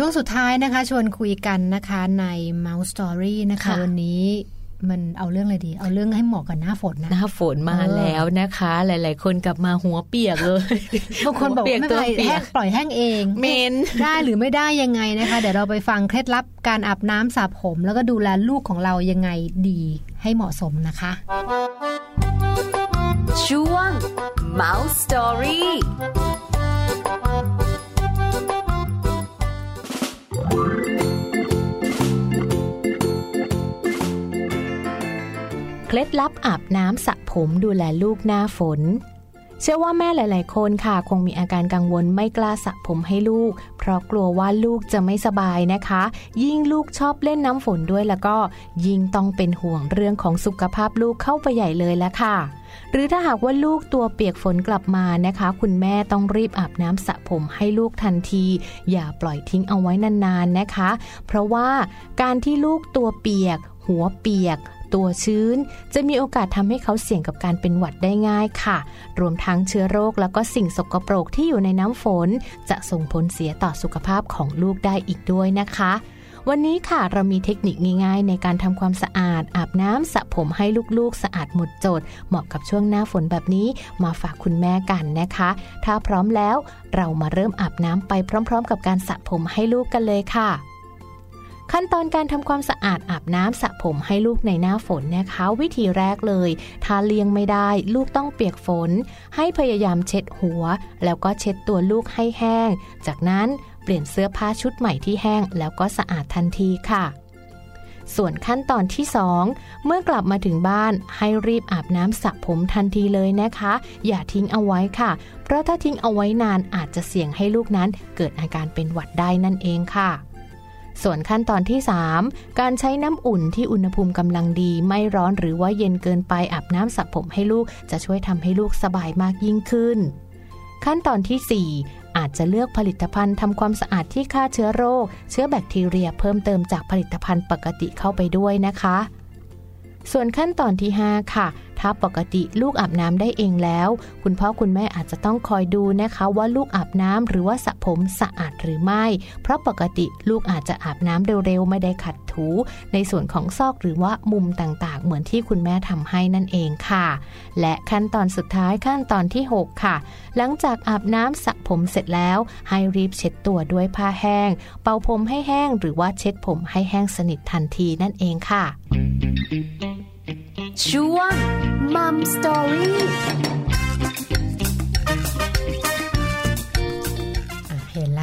ช่วงสุดท้ายนะคะ ชวนคุยกันนะคะใน Mouse Story นะคะค่ะวันนี้มันเอาเรื่องอะไรดี เอาเรื่องให้เหมาะกับหน้าฝนนะหน้าฝนมาเออแล้วนะคะ หลาย ๆ คนกลับมาหัวเปียกเลยบางคนบอกหัวเปียไม่เป็นไรตัวปีแห้ยงปล่อยแห้งเองเมนได้หรือไม่ได้ยังไงนะคะ เดี๋ยวเราไปฟังเคล็ดลับการอาบน้ำสระผม แล้วก็ดูแลลูกของเรายังไงดีให้เหมาะสมนะคะ ช่วง Mouse Story เคล็ดลับอาบน้ำสระผมดูแลลูกหน้าฝน เชื่อว่าแม่หลาย ๆ คนค่ะ คงมีอาการกังวลไม่กล้าสระผมให้ลูก เพราะกลัวว่าลูกจะไม่สบายนะคะ ยิ่งลูกชอบเล่นน้ำฝนด้วยแล้วก็ยิ่งต้องเป็นห่วงเรื่องของสุขภาพลูกเข้าไปใหญ่เลยละค่ะหรือถ้าหากว่าลูกตัวเปียกฝนกลับมานะคะ คุณแม่ต้องรีบอาบน้ำสระผมให้ลูกทันที อย่าปล่อยทิ้งเอาไว้นานๆนะคะ เพราะว่าการที่ลูกตัวเปียก หัวเปียก ตัวชื้น จะมีโอกาสทำให้เขาเสี่ยงกับการเป็นหวัดได้ง่ายค่ะ รวมทั้งเชื้อโรคแล้วก็สิ่งสกปรกที่อยู่ในน้ำฝน จะส่งผลเสียต่อสุขภาพของลูกได้อีกด้วยนะคะวันนี้ค่ะเรามีเทคนิคง่ายๆ ในการทำความสะอาด อาบน้ำสระผมให้ลูกๆ สะอาดหมดจด เหมาะกับช่วงหน้าฝนแบบนี้มาฝากคุณแม่กันนะคะ ถ้าพร้อมแล้วเรามาเริ่มอาบน้ำไปพร้อม ๆ กับการสระผมให้ลูกกันเลยค่ะ ขั้นตอนการทำความสะอาดอาบน้ำสระผมให้ลูกในหน้าฝนนะคะ วิธีแรกเลย ถ้าเลี่ยงไม่ได้ ลูกต้องเปียกฝน ให้พยายามเช็ดหัว แล้วก็เช็ดตัวลูกให้แห้ง จากนั้นเปลี่ยนเสื้อผ้าชุดใหม่ที่แห้ง แล้วก็สะอาดทันทีค่ะส่วนขั้นตอนที่ 2 เมื่อกลับมาถึงบ้านให้รีบอาบน้ำสระผมทันทีเลยนะคะ อย่าทิ้งเอาไว้ค่ะ เพราะถ้าทิ้งเอาไว้นานอาจจะเสี่ยงให้ลูกนั้นเกิดอาการเป็นหวัดได้นั่นเองค่ะ ส่วนขั้นตอนที่ 3 การใช้น้ำอุ่นที่อุณหภูมิกำลังดี ไม่ร้อนหรือว่าเย็นเกินไปอาบน้ำสระผมให้ลูกจะช่วยทำให้ลูกสบายมากยิ่งขึ้น ขั้นตอนทีสี่4อาจจะเลือกผลิตภัณฑ์ทำความสะอาดที่ฆ่าเชื้อโรค เชื้อแบคทีเรียเพิ่มเติมจากผลิตภัณฑ์ปกติเข้าไปด้วยนะคะ ส่วนขั้นตอนที่ 5 ค่ะ ถ้าปกติลูกอาบน้ำได้เองแล้ว คุณพ่อคุณแม่อาจจะต้องคอยดูนะคะว่าลูกอาบน้ำหรือว่าสระผมสะอาดหรือไม่ เพราะปกติลูกอาจจะอาบน้ำเร็วๆ ไม่ได้ขัดถู ในส่วนของซอกหรือว่ามุมต่างๆ เหมือนที่คุณแม่ทำให้นั่นเองค่ะ และขั้นตอนสุดท้ายขั้นตอนที่ 6 ค่ะ หลังจากอาบน้ำสระผมเสร็จแล้ว ให้รีบเช็ดตัวด้วยผ้าแห้ง เป่าผมให้แห้ง หรือว่าเช็ดผมให้แห้งสนิททันทีนั่นเองค่ะ ช่วง Mum Story อ่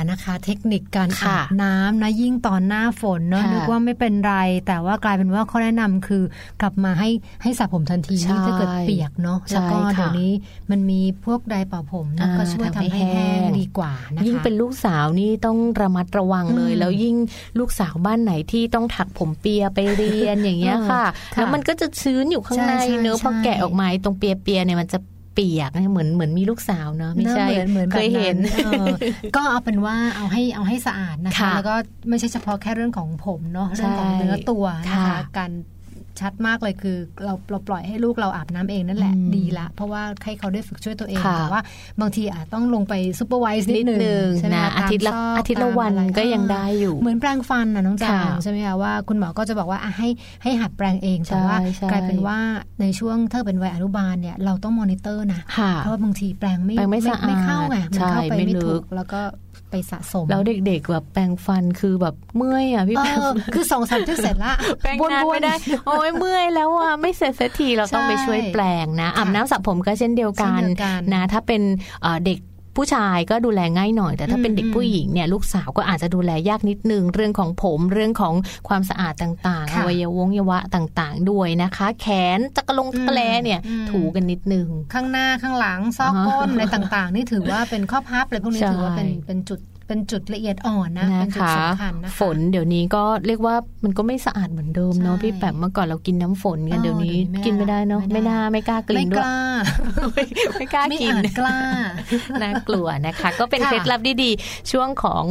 นแล้วนะคะ เทคนิคการค่ะอาบน้ำนะยิ่งตอนหน้าฝนเนอะค่ะนึกว่าไม่เป็นไร แต่ว่ากลายเป็นว่าข้อแนะนำคือกลับมาให้ให้สระผมทันทีใช่นี่ถ้าเกิดเปียกเนาะใช่แล้วก็ค่ะเดี๋ยวนี้มันมีพวกไดร์เป่าผมนะอ่าก็ช่วยทำทำให้ให้แห้แห้งงดีกว่านะคะยิ่งเป็นลูกสาวนี่ต้องระมัดระวังเลยอืมแล้วยิ่งลูกสาวบ้านไหนที่ต้องถักผมเปียไปเรียนอย่างเงี้ยค่ะเออค่ะแล้วมันก็จะชื้นอยู่ข้างในใช่ใช่เนอะพอใช่แกะออกมาตรงเปียเปียๆเนี่ยมันจะเปียกเหมือนเหมือนมีลูกสาวเนอะไม่ใช่เนอะเหมือนเหมือนเคยแบบเห็นเออก็เอาเป็นว่าเอาให้เอาให้สะอาดนะคะค่ะแล้วก็ไม่ใช่เฉพาะแค่เรื่องของผมเนาะเรื่องของใช่เนื้อตัวนะคะค่ะการ ชัดมากเลยคือ เราเราปล่อยให้ลูกเราอาบน้ำเองนั่นแหละอืมดีละ เพราะว่าให้เขาได้ฝึกช่วยตัวเองค่ะแต่ว่า บางทีอาจต้องลงไป supervise นิดนึงนิดนึงใช่ไหมนะคะอาทิตย์ละตมซกอาทิตย์ละวันตามอะไรก็ยังได้อยู่ เหมือนแปรงฟันนะน้องแจงค่ะใช่ไหมคะว่าคุณหมอก็จะบอกว่าอะให้ให้หัดแปรงเองใช่แต่ว่าใช่กลายเป็นว่าในช่วงถ้าเป็นวัยอนุบาลเนี่ยเราต้องมอนิเตอร์นะค่ะเพราะว่าบางทีแปรงไม่แปรงไม่สะอาดไม่เข้าไงมันใช่เข้าไปไม่ไม่ถูกลึกแล้วก็ ไปสะสม แล้วเด็กๆแบบแปรงฟันคือแบบเมื่อยอะพี่เอแปมอคือสองสามที่เสร็จละแปรงนานไม่ได้โอ้ยเมื่อยแล้วอะไม่เสร็จสักทีเราต้องไปช่วยแปลงนะอาบน้ำสระผมก็เช่นเดียวกันเช่นเดียวกันนะ ถ้าเป็นเอ่อเด็ก ผู้ชายก็ดูแลง่ายหน่อย แต่ถ้าเป็นเด็กอืมผู้หญิงเนี่ยลูกสาวก็อาจจะดูแลยากนิดนึง เรื่องของผมเรื่องของความสะอาดต่างๆอค่ะวัยวงยวะต่างๆ ด้วยนะคะ แขนตะกะลงตะกะแลเนี่ยอืมถูกันนิดนึง ข้างหน้าข้างหลังซอกก้นอะไรต่างๆ นี่ถือว่าเป็นข้อพับเลยพวกนี้ใช่ถือว่าเป็นเป็นจุด เป็นจุดละเอียดอ่อนนะเป็นจุดสำคัญนะคะฝนเดี๋ยวนี้ก็เรียกว่ามันก็ไม่สะอาดเหมือนเดิมเนาะใช่พี่แปมเมื่อก่อนเรากินน้ำฝนกันเออเดี๋ยวนี้เดี๋ยวนี้ไม่กินไม่ได้เนาะไม่ไม่ได้น่าไม่กล้ากลิไม่นกด้วยล้าไม่กล้าไม่กินอาจกล้าน่ากลัวนะคะ ก็เป็นค่ะเคล็ดลับดีๆ ช่วงของ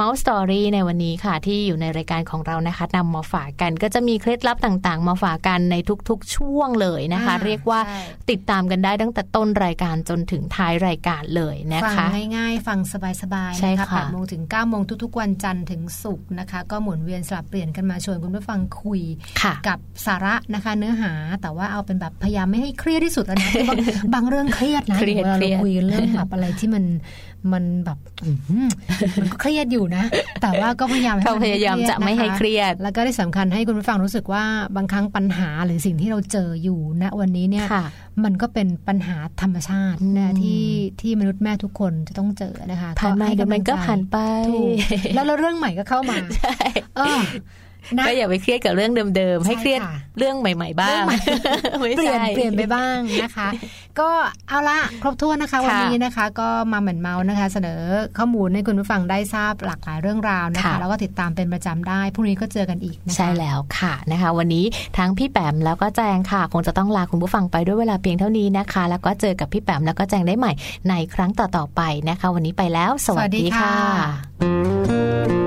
Mouse Story ในวันนี้ค่ะ ที่อยู่ในรายการของเรานะคะนำมาฝากกันก็จะมีเคล็ดลับต่างๆ มาฝากกันในทุกๆ ช่วงเลยนะคะอ่าเรียกว่าใช่ติดตามกันได้ตั้งแต่ต้นรายการจนถึงท้ายรายการเลยนะฟังคะง่ายๆ ฟังสบายๆใช่นะคะค่ะ8โมงถึง9โมงทุกๆ วันจันทร์ถึงศุกร์นะคะ ก็หมุนเวียนสลับเปลี่ยนกันมาชวนคุณผู้ฟังคุยค่ะกับสาระนะคะ เนื้อหาแต่ว่าเอาเป็นแบบพยายามไม่ให้เครียดที่สุดอะนะคือบางบางเรื่องเครียดนะเครียดเวลาเครีเรายดคุยเรื่องแบบอะไรที่มัน มันแบบอื้อหือมันก็เครียดอยู่นะ แต่ว่าก็พยายามให้เขานพยายามจะไม่ให้เครียด แล้วก็ที่สำคัญให้คุณผู้ฟังรู้สึกว่าบางครั้งปัญหาหรือสิ่งที่เราเจออยู่ณวันนี้เนี่ยค่ะมันก็เป็นปัญหาธรรมชาติอืมนะที่ที่มนุษย์แม่ทุกคนจะต้องเจอนะคะผ่านมาให้เดี๋ยวมันก็ำลังใจผ่านไปถูกแล้วแล้วเรื่องใหม่ก็เข้ามาใช่เออนะ ก็อย่าไปเครียดกับเรื่องเดิมๆ ให้เครียดใช่ค่ะเรื่องใหม่ ๆ บ้างไม่เปลี่ยนใช่เปลี่ยนไปบ้างนะคะ ก็เอาละครบถ้วนนะคะ วันนี้นะคะ ก็มาเหมือนเมาส์นะคะ เสนอข้อมูลให้คุณผู้ฟังได้ทราบหลากหลายเรื่องราวนะคะค่ะแล้วก็ติดตามเป็นประจำได้พรุ่งนี้ก็เจอกันอีกนะคะใช่แล้วค่ะนะคะ วันนี้ทั้งพี่แปมแล้วก็แจงค่ะ คงจะต้องลาคุณผู้ฟังไปด้วยเวลาเพียงเท่านี้นะคะ แล้วก็เจอกับพี่แปมแล้วก็แจงได้ใหม่ในครั้งต่อๆไปนะคะ วันนี้ไปแล้ว สวัสดีค่ะ